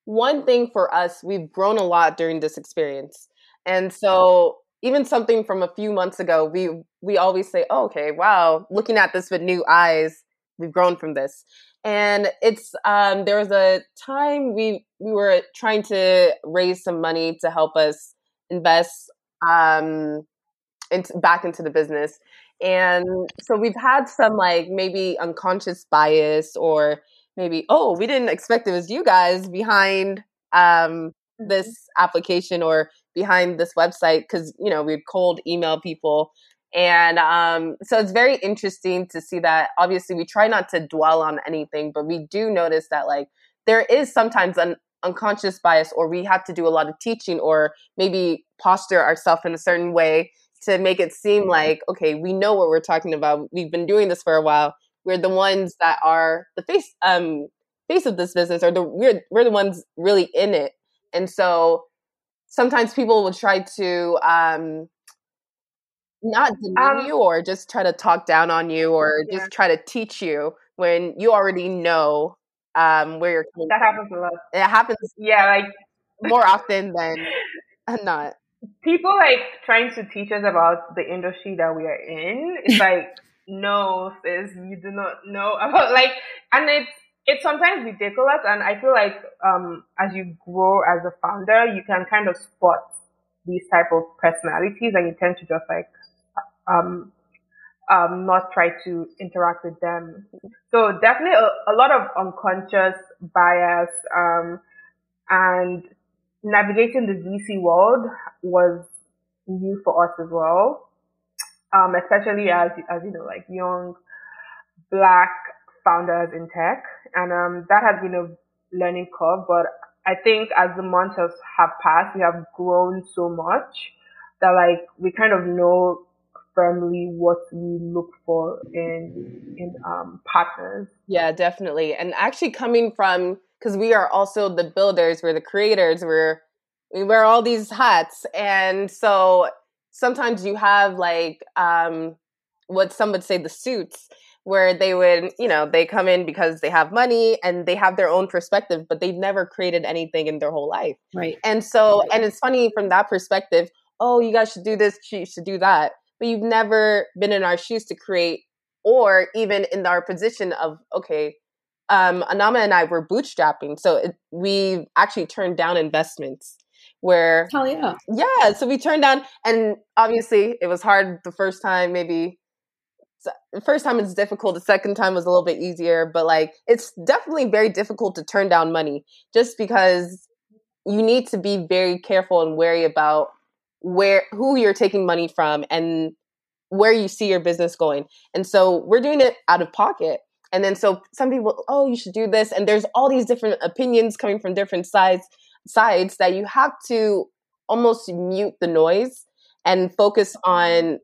one thing for us, we've grown a lot during this experience. And so even something from a few months ago, we we always say, oh, okay, wow, looking at this with new eyes, we've grown from this. And it's um, there was a time we we were trying to raise some money to help us invest um, into, back into the business. And so we've had some like maybe unconscious bias or maybe, oh, we didn't expect it was you guys behind um, mm-hmm. this application or behind this website because, you know, we'd cold email people. And um, so it's very interesting to see that. Obviously, we try not to dwell on anything, but we do notice that like there is sometimes an unconscious bias, or we have to do a lot of teaching, or maybe posture ourselves in a certain way to make it seem like okay we know what we're talking about we've been doing this for a while we're the ones that are the face um face of this business or the we're we're the ones really in it and so sometimes people will try to um not demean um, you or just try to talk down on you or yeah. just try to teach you when you already know um where you're coming that from. happens a lot it happens yeah like more often than not people like trying to teach us about the industry that we are in. It's like, no, sis, you do not know about like, and it's it's sometimes ridiculous. And I feel like um, as you grow as a founder, you can kind of spot these type of personalities, and you tend to just like um, um, not try to interact with them. So definitely a, a lot of unconscious bias, um, and navigating the VC world was new for us as well. Um, especially as, as you know, like young black founders in tech. And, um, that has been a learning curve, but I think as the months have passed, we have grown so much that like we kind of know firmly what we look for in in um, partners. Yeah, definitely. And actually, coming from because we are also the builders, we're the creators, we're we wear all these hats, and so sometimes you have like um, what some would say the suits where they would, you know, they come in because they have money and they have their own perspective, but they've never created anything in their whole life. Right. And so, and it's funny from that perspective, oh, you guys should do this, you should do that but you've never been in our shoes to create or even in our position of okay um, anama and i were bootstrapping so it, we actually turned down investments where Hell yeah. yeah so we turned down and obviously it was hard the first time maybe the first time it's difficult the second time was a little bit easier but like it's definitely very difficult to turn down money just because you need to be very careful and wary about where who you're taking money from and where you see your business going. And so we're doing it out of pocket. And then so some people, oh, you should do this. And there's all these different opinions coming from different sides sides that you have to almost mute the noise and focus on mm-hmm.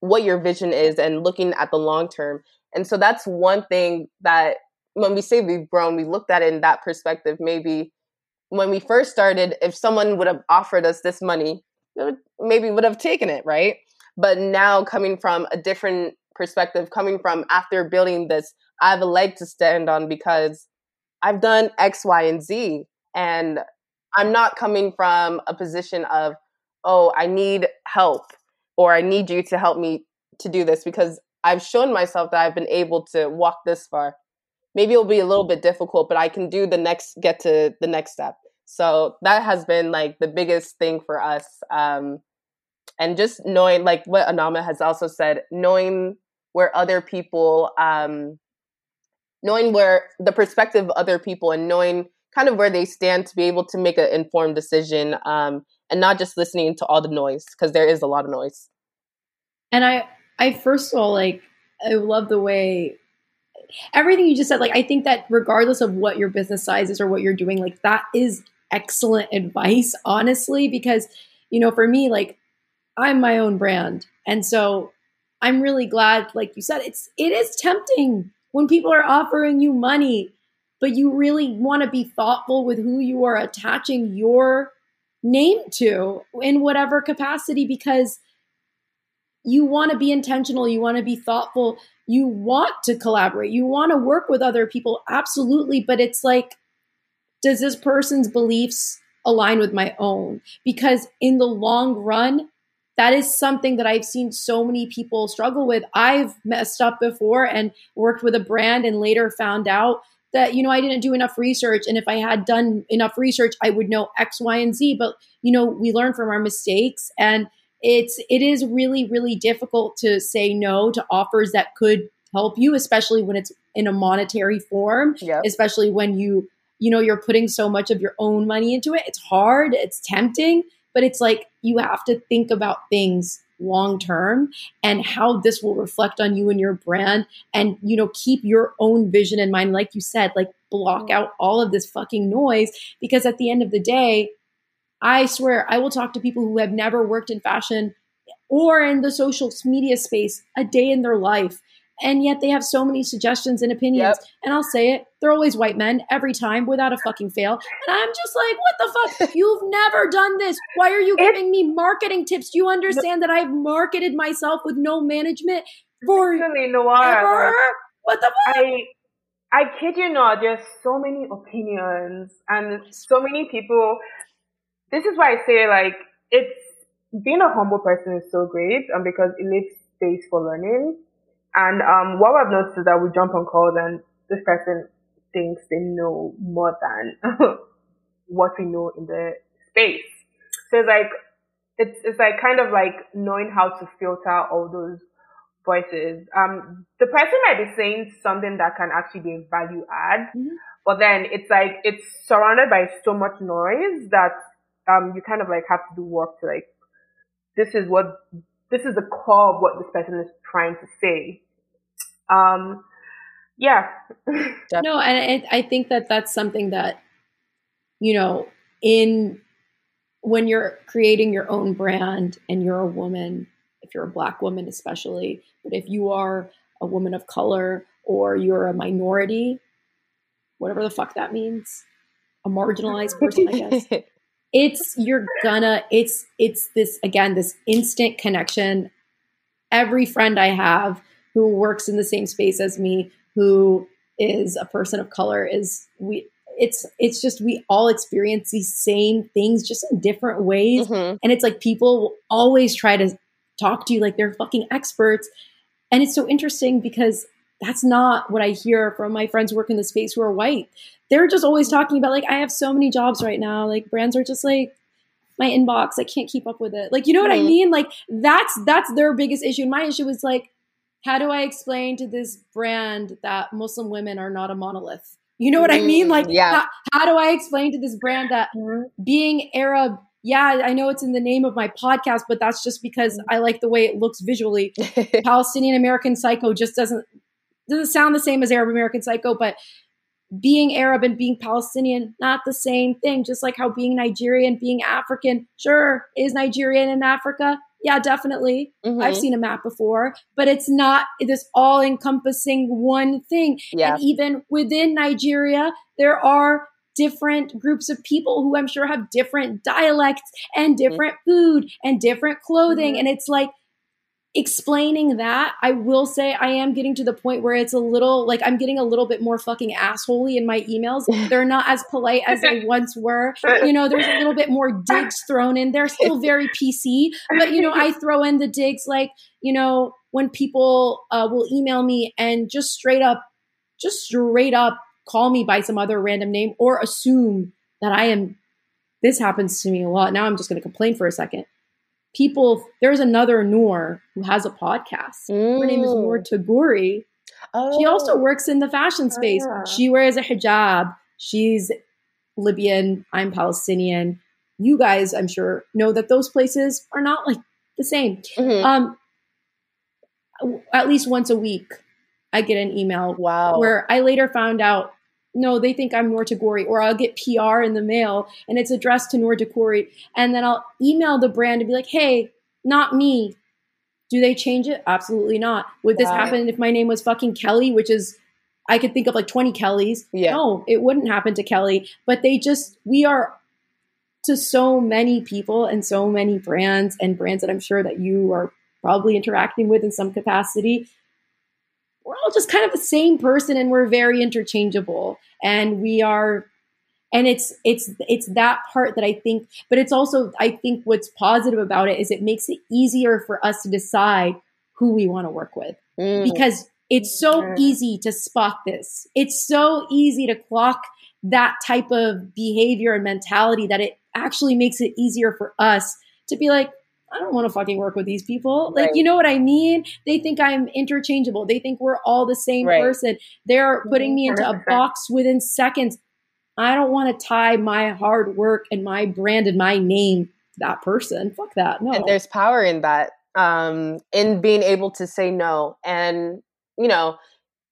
what your vision is and looking at the long term. And so that's one thing that when we say we've grown, we looked at it in that perspective. Maybe when we first started, if someone would have offered us this money, maybe would have taken it, right? But now coming from a different perspective, coming from after building this, I have a leg to stand on because I've done X, Y, and Z. And I'm not coming from a position of, oh, I need help or I need you to help me to do this because I've shown myself that I've been able to walk this far. Maybe it'll be a little bit difficult, but I can do the next, get to the next step. So that has been like the biggest thing for us. Um, and just knowing, like what Anama has also said, knowing where other people, um, knowing where the perspective of other people and knowing kind of where they stand to be able to make an informed decision um, and not just listening to all the noise because there is a lot of noise. And I, I first of all, like, I love the way everything you just said. Like, I think that regardless of what your business size is or what you're doing, like, that is excellent advice, honestly, because, you know, for me, like I'm my own brand. And so I'm really glad, like you said, it's it is tempting when people are offering you money, but you really want to be thoughtful with who you are attaching your name to in whatever capacity because you want to be intentional, you want to be thoughtful, you want to collaborate, you want to work with other people, absolutely. But it's like does this person's beliefs align with my own? Because in the long run, that is something that I've seen so many people struggle with. I've messed up before and worked with a brand and later found out that, you know, I didn't do enough research. And if I had done enough research, I would know X, Y, and Z. But, you know, we learn from our mistakes and it's it is really, really difficult to say no to offers that could help you, especially when it's in a monetary form, yep. especially when you you know you're putting so much of your own money into it it's hard it's tempting but it's like you have to think about things long term and how this will reflect on you and your brand and you know keep your own vision in mind. Like you said like block mm-hmm. out all of this fucking noise because at the end of the day i swear i will talk to people who have never worked in fashion or in the social media space a day in their life and yet they have so many suggestions and opinions. Yep. And I'll say it, they're always white men every time without a fucking fail. And I'm just like, what the fuck? You've never done this. Why are you giving me marketing tips? Do you understand that I've marketed myself with no management for Noir, what the fuck? I, I kid you not, there's so many opinions and so many people. This is why I say like it's being a humble person is so great and because it leaves space for learning and um, what I've noticed is that we jump on calls and this person thinks they know more than what we know in the space. So it's like it's it's like kind of like knowing how to filter all those voices. Um, the person might be saying something that can actually be a value add, mm-hmm. but then it's like it's surrounded by so much noise that um you kind of like have to do work to like this is what this is the core of what this person is trying to say. Um, yeah. no, and I think that that's something that you know in when you're creating your own brand and you're a woman, if you're a black woman especially, but if you are a woman of color or you're a minority, whatever the fuck that means, a marginalized person, I guess. it's you're gonna it's it's this again this instant connection every friend i have who works in the same space as me who is a person of color is we it's it's just we all experience these same things just in different ways. Mm-hmm. and it's like people always try to talk to you like they're fucking experts. And it's so interesting because that's not what i hear from my friends who work in the space who are white. They're just always talking about like i have so many jobs right now. Like brands are just like my inbox. I can't keep up with it. Like you know what mm-hmm. i mean? Like that's that's their biggest issue. And my issue is like how do i explain to this brand that muslim women are not a monolith you know what I mean? Like, yeah. How, how, do I explain to this brand that being Arab, yeah, I know it's in the name of my podcast, but that's just because I like the way it looks visually. Palestinian American Psycho just doesn't doesn't sound the same as Arab American Psycho, but being Arab and being Palestinian, not the same thing. Just like how being Nigerian, being African, sure, is Nigerian in Africa, yeah, definitely. Mm-hmm. I've seen a map before, but it's not this all encompassing one thing. Yeah. And even within Nigeria, there are different groups of people who I'm sure have different dialects and mm-hmm. different mm-hmm. food and different clothing. Mm-hmm. And it's like, explaining that, I will say I am getting to the point where it's a little like I'm getting a little bit more fucking assholey in my emails. They're not as polite as they once were. You know, there's a little bit more digs thrown in. They're still very PC, but you know, I throw in the digs like, you know, when people uh, will email me and just straight up, just straight up call me by some other random name or assume that I am. This happens to me a lot. Now I'm just going to complain for a second people there's another Noor who has a podcast. Mm. Her name is Noor mm. Tagouri. Oh. She also oh. works in the fashion space. Oh, yeah. She wears a hijab. She's Libyan. I'm Palestinian. You guys, I'm sure, know that those places are not like the same. Mm-hmm. Um, at least once a week, I get an email. Wow. Where I later found out no, they think I'm Noor Tagouri, or I'll get PR in the mail and it's addressed to Noor Tagouri. And then I'll email the brand and be like, hey, not me. Do they change it? Absolutely not. Would this happen if my name was fucking Kelly, which is, I could think of like 20 Kellys? Yeah. No, it wouldn't happen to Kelly. But they just, we are to so many people and so many brands and brands that I'm sure that you are probably interacting with in some capacity we're all just kind of the same person and we're very interchangeable. And we are and it's it's it's that part that i think but it's also i think what's positive about it is it makes it easier for us to decide who we want to work with. Mm. because it's so easy to spot this. It's so easy to clock that type of behavior and mentality that it actually makes it easier for us to be like I don't want to fucking work with these people. Like, right. you know what I mean? They think I'm interchangeable. They think we're all the same right. person. They're putting me into a box within seconds. I don't want to tie my hard work and my brand and my name to that person. Fuck that. No. And there's power in that, um, in being able to say no. And, you know,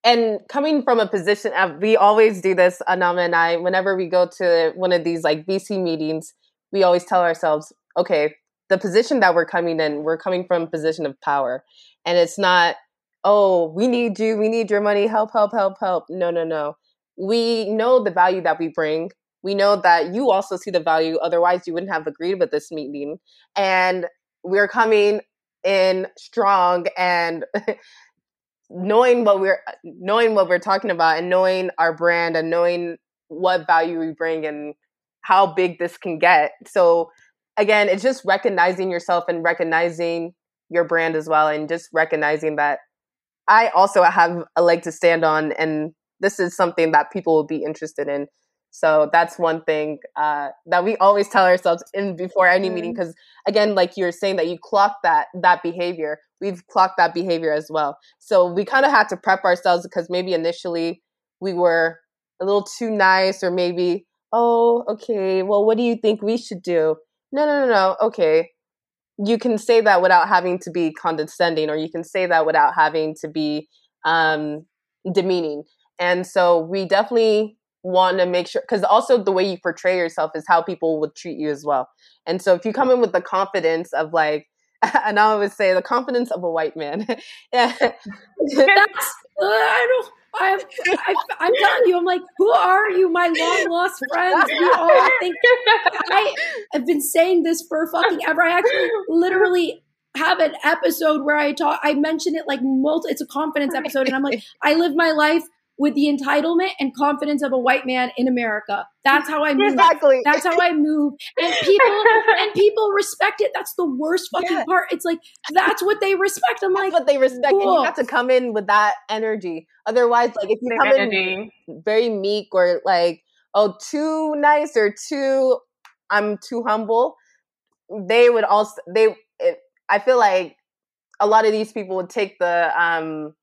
and coming from a position of, we always do this, Anama and I, whenever we go to one of these like VC meetings, we always tell ourselves, okay, the position that we're coming in, we're coming from position of power. And it's not, oh, we need you, we need your money, help, help, help, help. No, no, no. We know the value that we bring. We know that you also see the value, otherwise, you wouldn't have agreed with this meeting. And we're coming in strong and knowing what we're knowing what we're talking about and knowing our brand and knowing what value we bring and how big this can get. So again, it's just recognizing yourself and recognizing your brand as well, and just recognizing that I also have a leg to stand on, and this is something that people will be interested in. So that's one thing uh, that we always tell ourselves in before any mm-hmm. meeting, because again, like you're saying that you clock that that behavior, we've clocked that behavior as well. So we kind of had to prep ourselves because maybe initially we were a little too nice or maybe, oh, okay, well, what do you think we should do? No, no, no, no. Okay. You can say that without having to be condescending, or you can say that without having to be um, demeaning. And so we definitely want to make sure because also the way you portray yourself is how people would treat you as well. And so if you come in with the confidence of like, and I always say the confidence of a white man. yeah. That's, I don't. I'm, I, I'm telling you, I'm like, who are you, my long lost friends? We all think I have been saying this for fucking ever. I actually literally have an episode where I talk, I mention it like multi, it's a confidence episode, and I'm like, I live my life with the entitlement and confidence of a white man in America. That's how I move. Exactly. That's how I move. And people and people respect it. That's the worst fucking yeah. part. It's like that's what they respect. I'm that's like what they respect. Cool. And you have to come in with that energy. Otherwise, like if you Same come energy. in very meek or like, oh, too nice or too I'm too humble, they would also they it, I feel like a lot of these people would take the um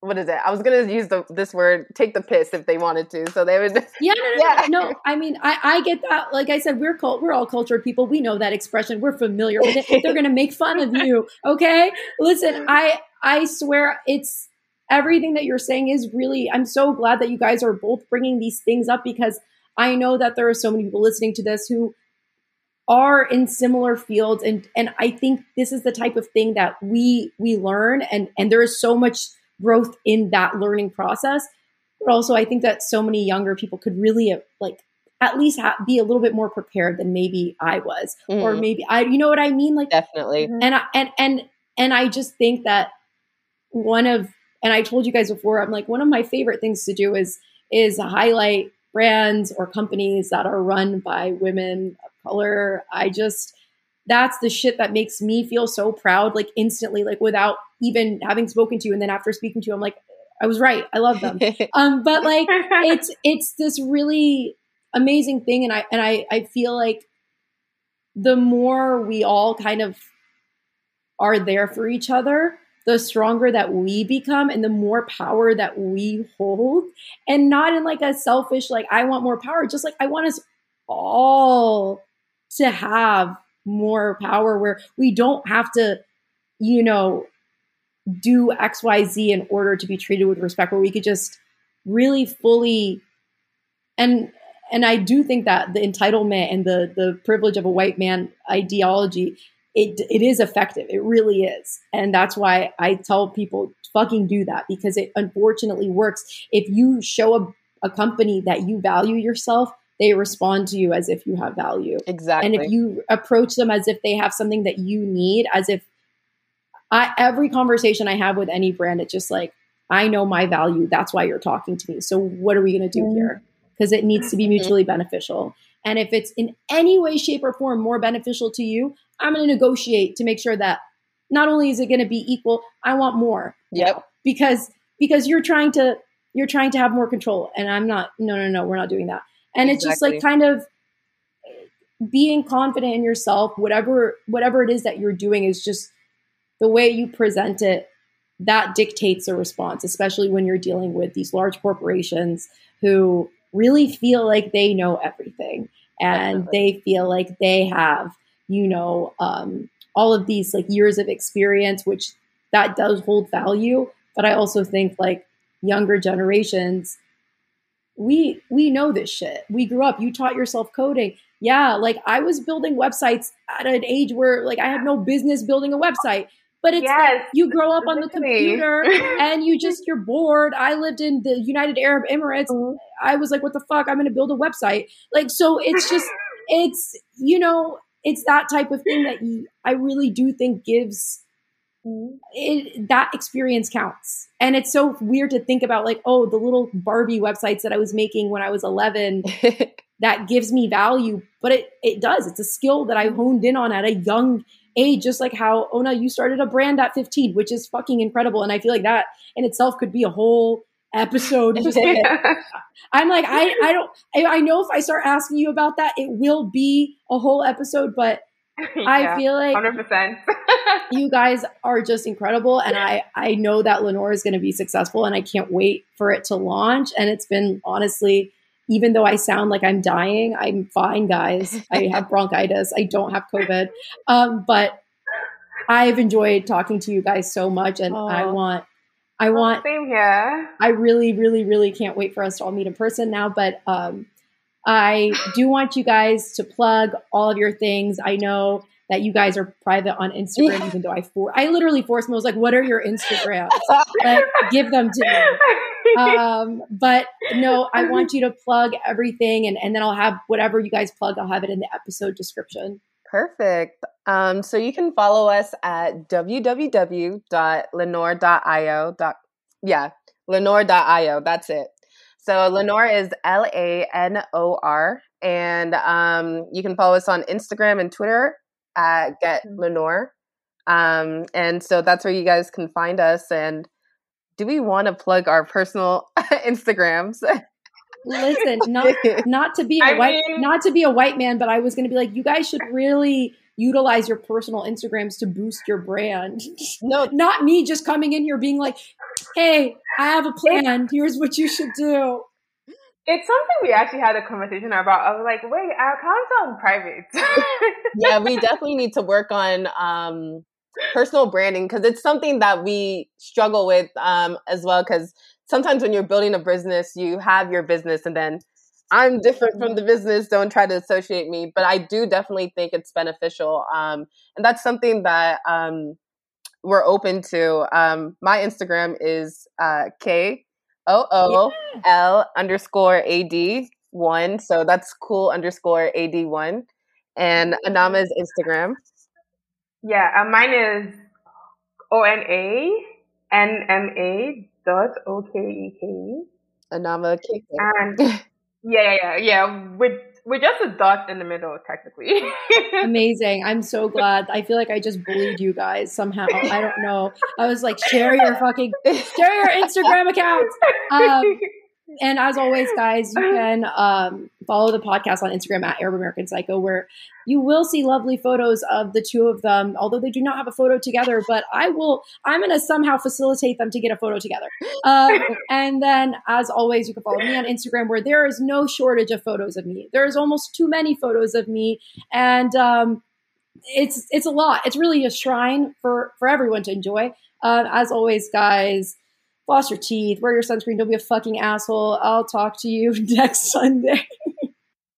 what is it? I was gonna use the this word, take the piss if they wanted to. So they would. Yeah, no, no, yeah. no. no. I mean, I, I get that. Like I said, we're cult, we're all cultured people. We know that expression. We're familiar with it. They're gonna make fun of you. Okay, listen. I I swear it's everything that you're saying is really. I'm so glad that you guys are both bringing these things up because I know that there are so many people listening to this who are in similar fields and and I think this is the type of thing that we we learn and and there is so much growth in that learning process. But also, I think that so many younger people could really uh, like at least ha- be a little bit more prepared than maybe I was, mm. or maybe I, you know what I mean? Like definitely. And I, and and and I just think that one of and I told you guys before, I'm like one of my favorite things to do is is highlight brands or companies that are run by women of color. I just that's the shit that makes me feel so proud, like instantly, like without even having spoken to you. And then after speaking to you, I'm like, I was right. I love them. um, but like, it's it's this really amazing thing, and I and I I feel like the more we all kind of are there for each other, the stronger that we become and the more power that we hold. And not in like a selfish, like, I want more power, just like I want us all to have more power where we don't have to, you know, do XYZ in order to be treated with respect, where we could just really fully and and I do think that the entitlement and the the privilege of a white man ideology it it is effective. It really is. And that's why I tell people fucking do that because it unfortunately works. If you show a, a company that you value yourself, they respond to you as if you have value. Exactly. And if you approach them as if they have something that you need, as if I, every conversation I have with any brand, it's just like, I know my value. That's why you're talking to me. So what are we going to do mm-hmm. here? Because it needs to be mm-hmm. mutually beneficial. And if it's in any way, shape, or form more beneficial to you, I'm going to negotiate to make sure that not only is it going to be equal, I want more. Yep. Because because you're trying to you're trying to have more control, and I'm not. No, no, no. We're not doing that. And exactly. it's just like kind of being confident in yourself. Whatever whatever it is that you're doing is just the way you present it that dictates a response, especially when you're dealing with these large corporations who really feel like they know everything and they feel like they have, you know, um, all of these like years of experience, which that does hold value. But I also think like younger generations, we we know this shit. We grew up. You taught yourself coding. Yeah, like I was building websites at an age where like I had no business building a website but it's yes, like you grow up on the computer and you just you're bored. I lived in the United Arab Emirates. Mm-hmm. I was like, what the fuck? I'm going to build a website. Like, so it's just it's you know it's that type of thing that you, I really do think gives. It, that experience counts. And it's so weird to think about like, oh, the little Barbie websites that I was making when I was 11 that gives me value, but it it does. It's a skill that I honed in on at a young age, just like how oh, Ona, you started a brand at 15, which is fucking incredible. And I feel like that in itself could be a whole episode. I'm like, I, I don't, I, I, know if I start asking you about that, it will be a whole episode, but yeah, I feel like 100%. You guys are just incredible, and I I know that Lenore is going to be successful, and I can't wait for it to launch. And it's been honestly, even though I sound like I'm dying, I'm fine, guys. I have bronchitis. I don't have COVID, um, but I've enjoyed talking to you guys so much, and I want I want same here. I really, really, really can't wait for us to all meet in person now. But um, I do want you guys to plug all of your things. I know that you guys are private on Instagram, yeah. even though I for I literally forced me. I was like, "What are your Instagrams? like, give them to me." Um, but no, I want you to plug everything, and and then I'll have whatever you guys plug. I'll have it in the episode description. Perfect. Um, so you can follow us at www.lenore.io. Yeah, lenore.io. That's it. So Lenore is L A N O R. And um, you can follow us on Instagram and Twitter at Get mm-hmm. Lenore. Um, and so that's where you guys can find us. And do we want to plug our personal Instagrams? Listen, not not to be a I white mean, not to be a white man, but I was going to be like, you guys should really utilize your personal Instagrams to boost your brand. No, not me just coming in here being like, "Hey, I have a plan. Here's what you should do." It's something we actually had a conversation about. I was like, "Wait, our accounts are private." yeah, we definitely need to work on um, personal branding because it's something that we struggle with um, as well. Because sometimes when you're building a business, you have your business and then I'm different from the business. Don't try to associate me. But I do definitely think it's beneficial. Um, and that's something that um, we're open to. Um, my Instagram is uh, K O O L underscore A D one. So that's cool underscore A D one. And Anama's Instagram. Yeah, uh, mine is O N A N M A dot O K E K. Anama K. And Yeah, yeah, yeah, yeah. With we're just a dot in the middle, technically. Amazing. I'm so glad. I feel like I just bullied you guys somehow. I don't know. I was like, share your fucking, share your Instagram account. Um, and as always, guys, you can um, follow the podcast on Instagram at Arab American Psycho, where you will see lovely photos of the two of them, although they do not have a photo together. But I will, I'm going to somehow facilitate them to get a photo together. Um, and then, as always, you can follow me on Instagram, where there is no shortage of photos of me. There is almost too many photos of me, and um, it's it's a lot. It's really a shrine for for everyone to enjoy. Uh, as always, guys floss your teeth, wear your sunscreen, don't be a fucking asshole. I'll talk to you next Sunday.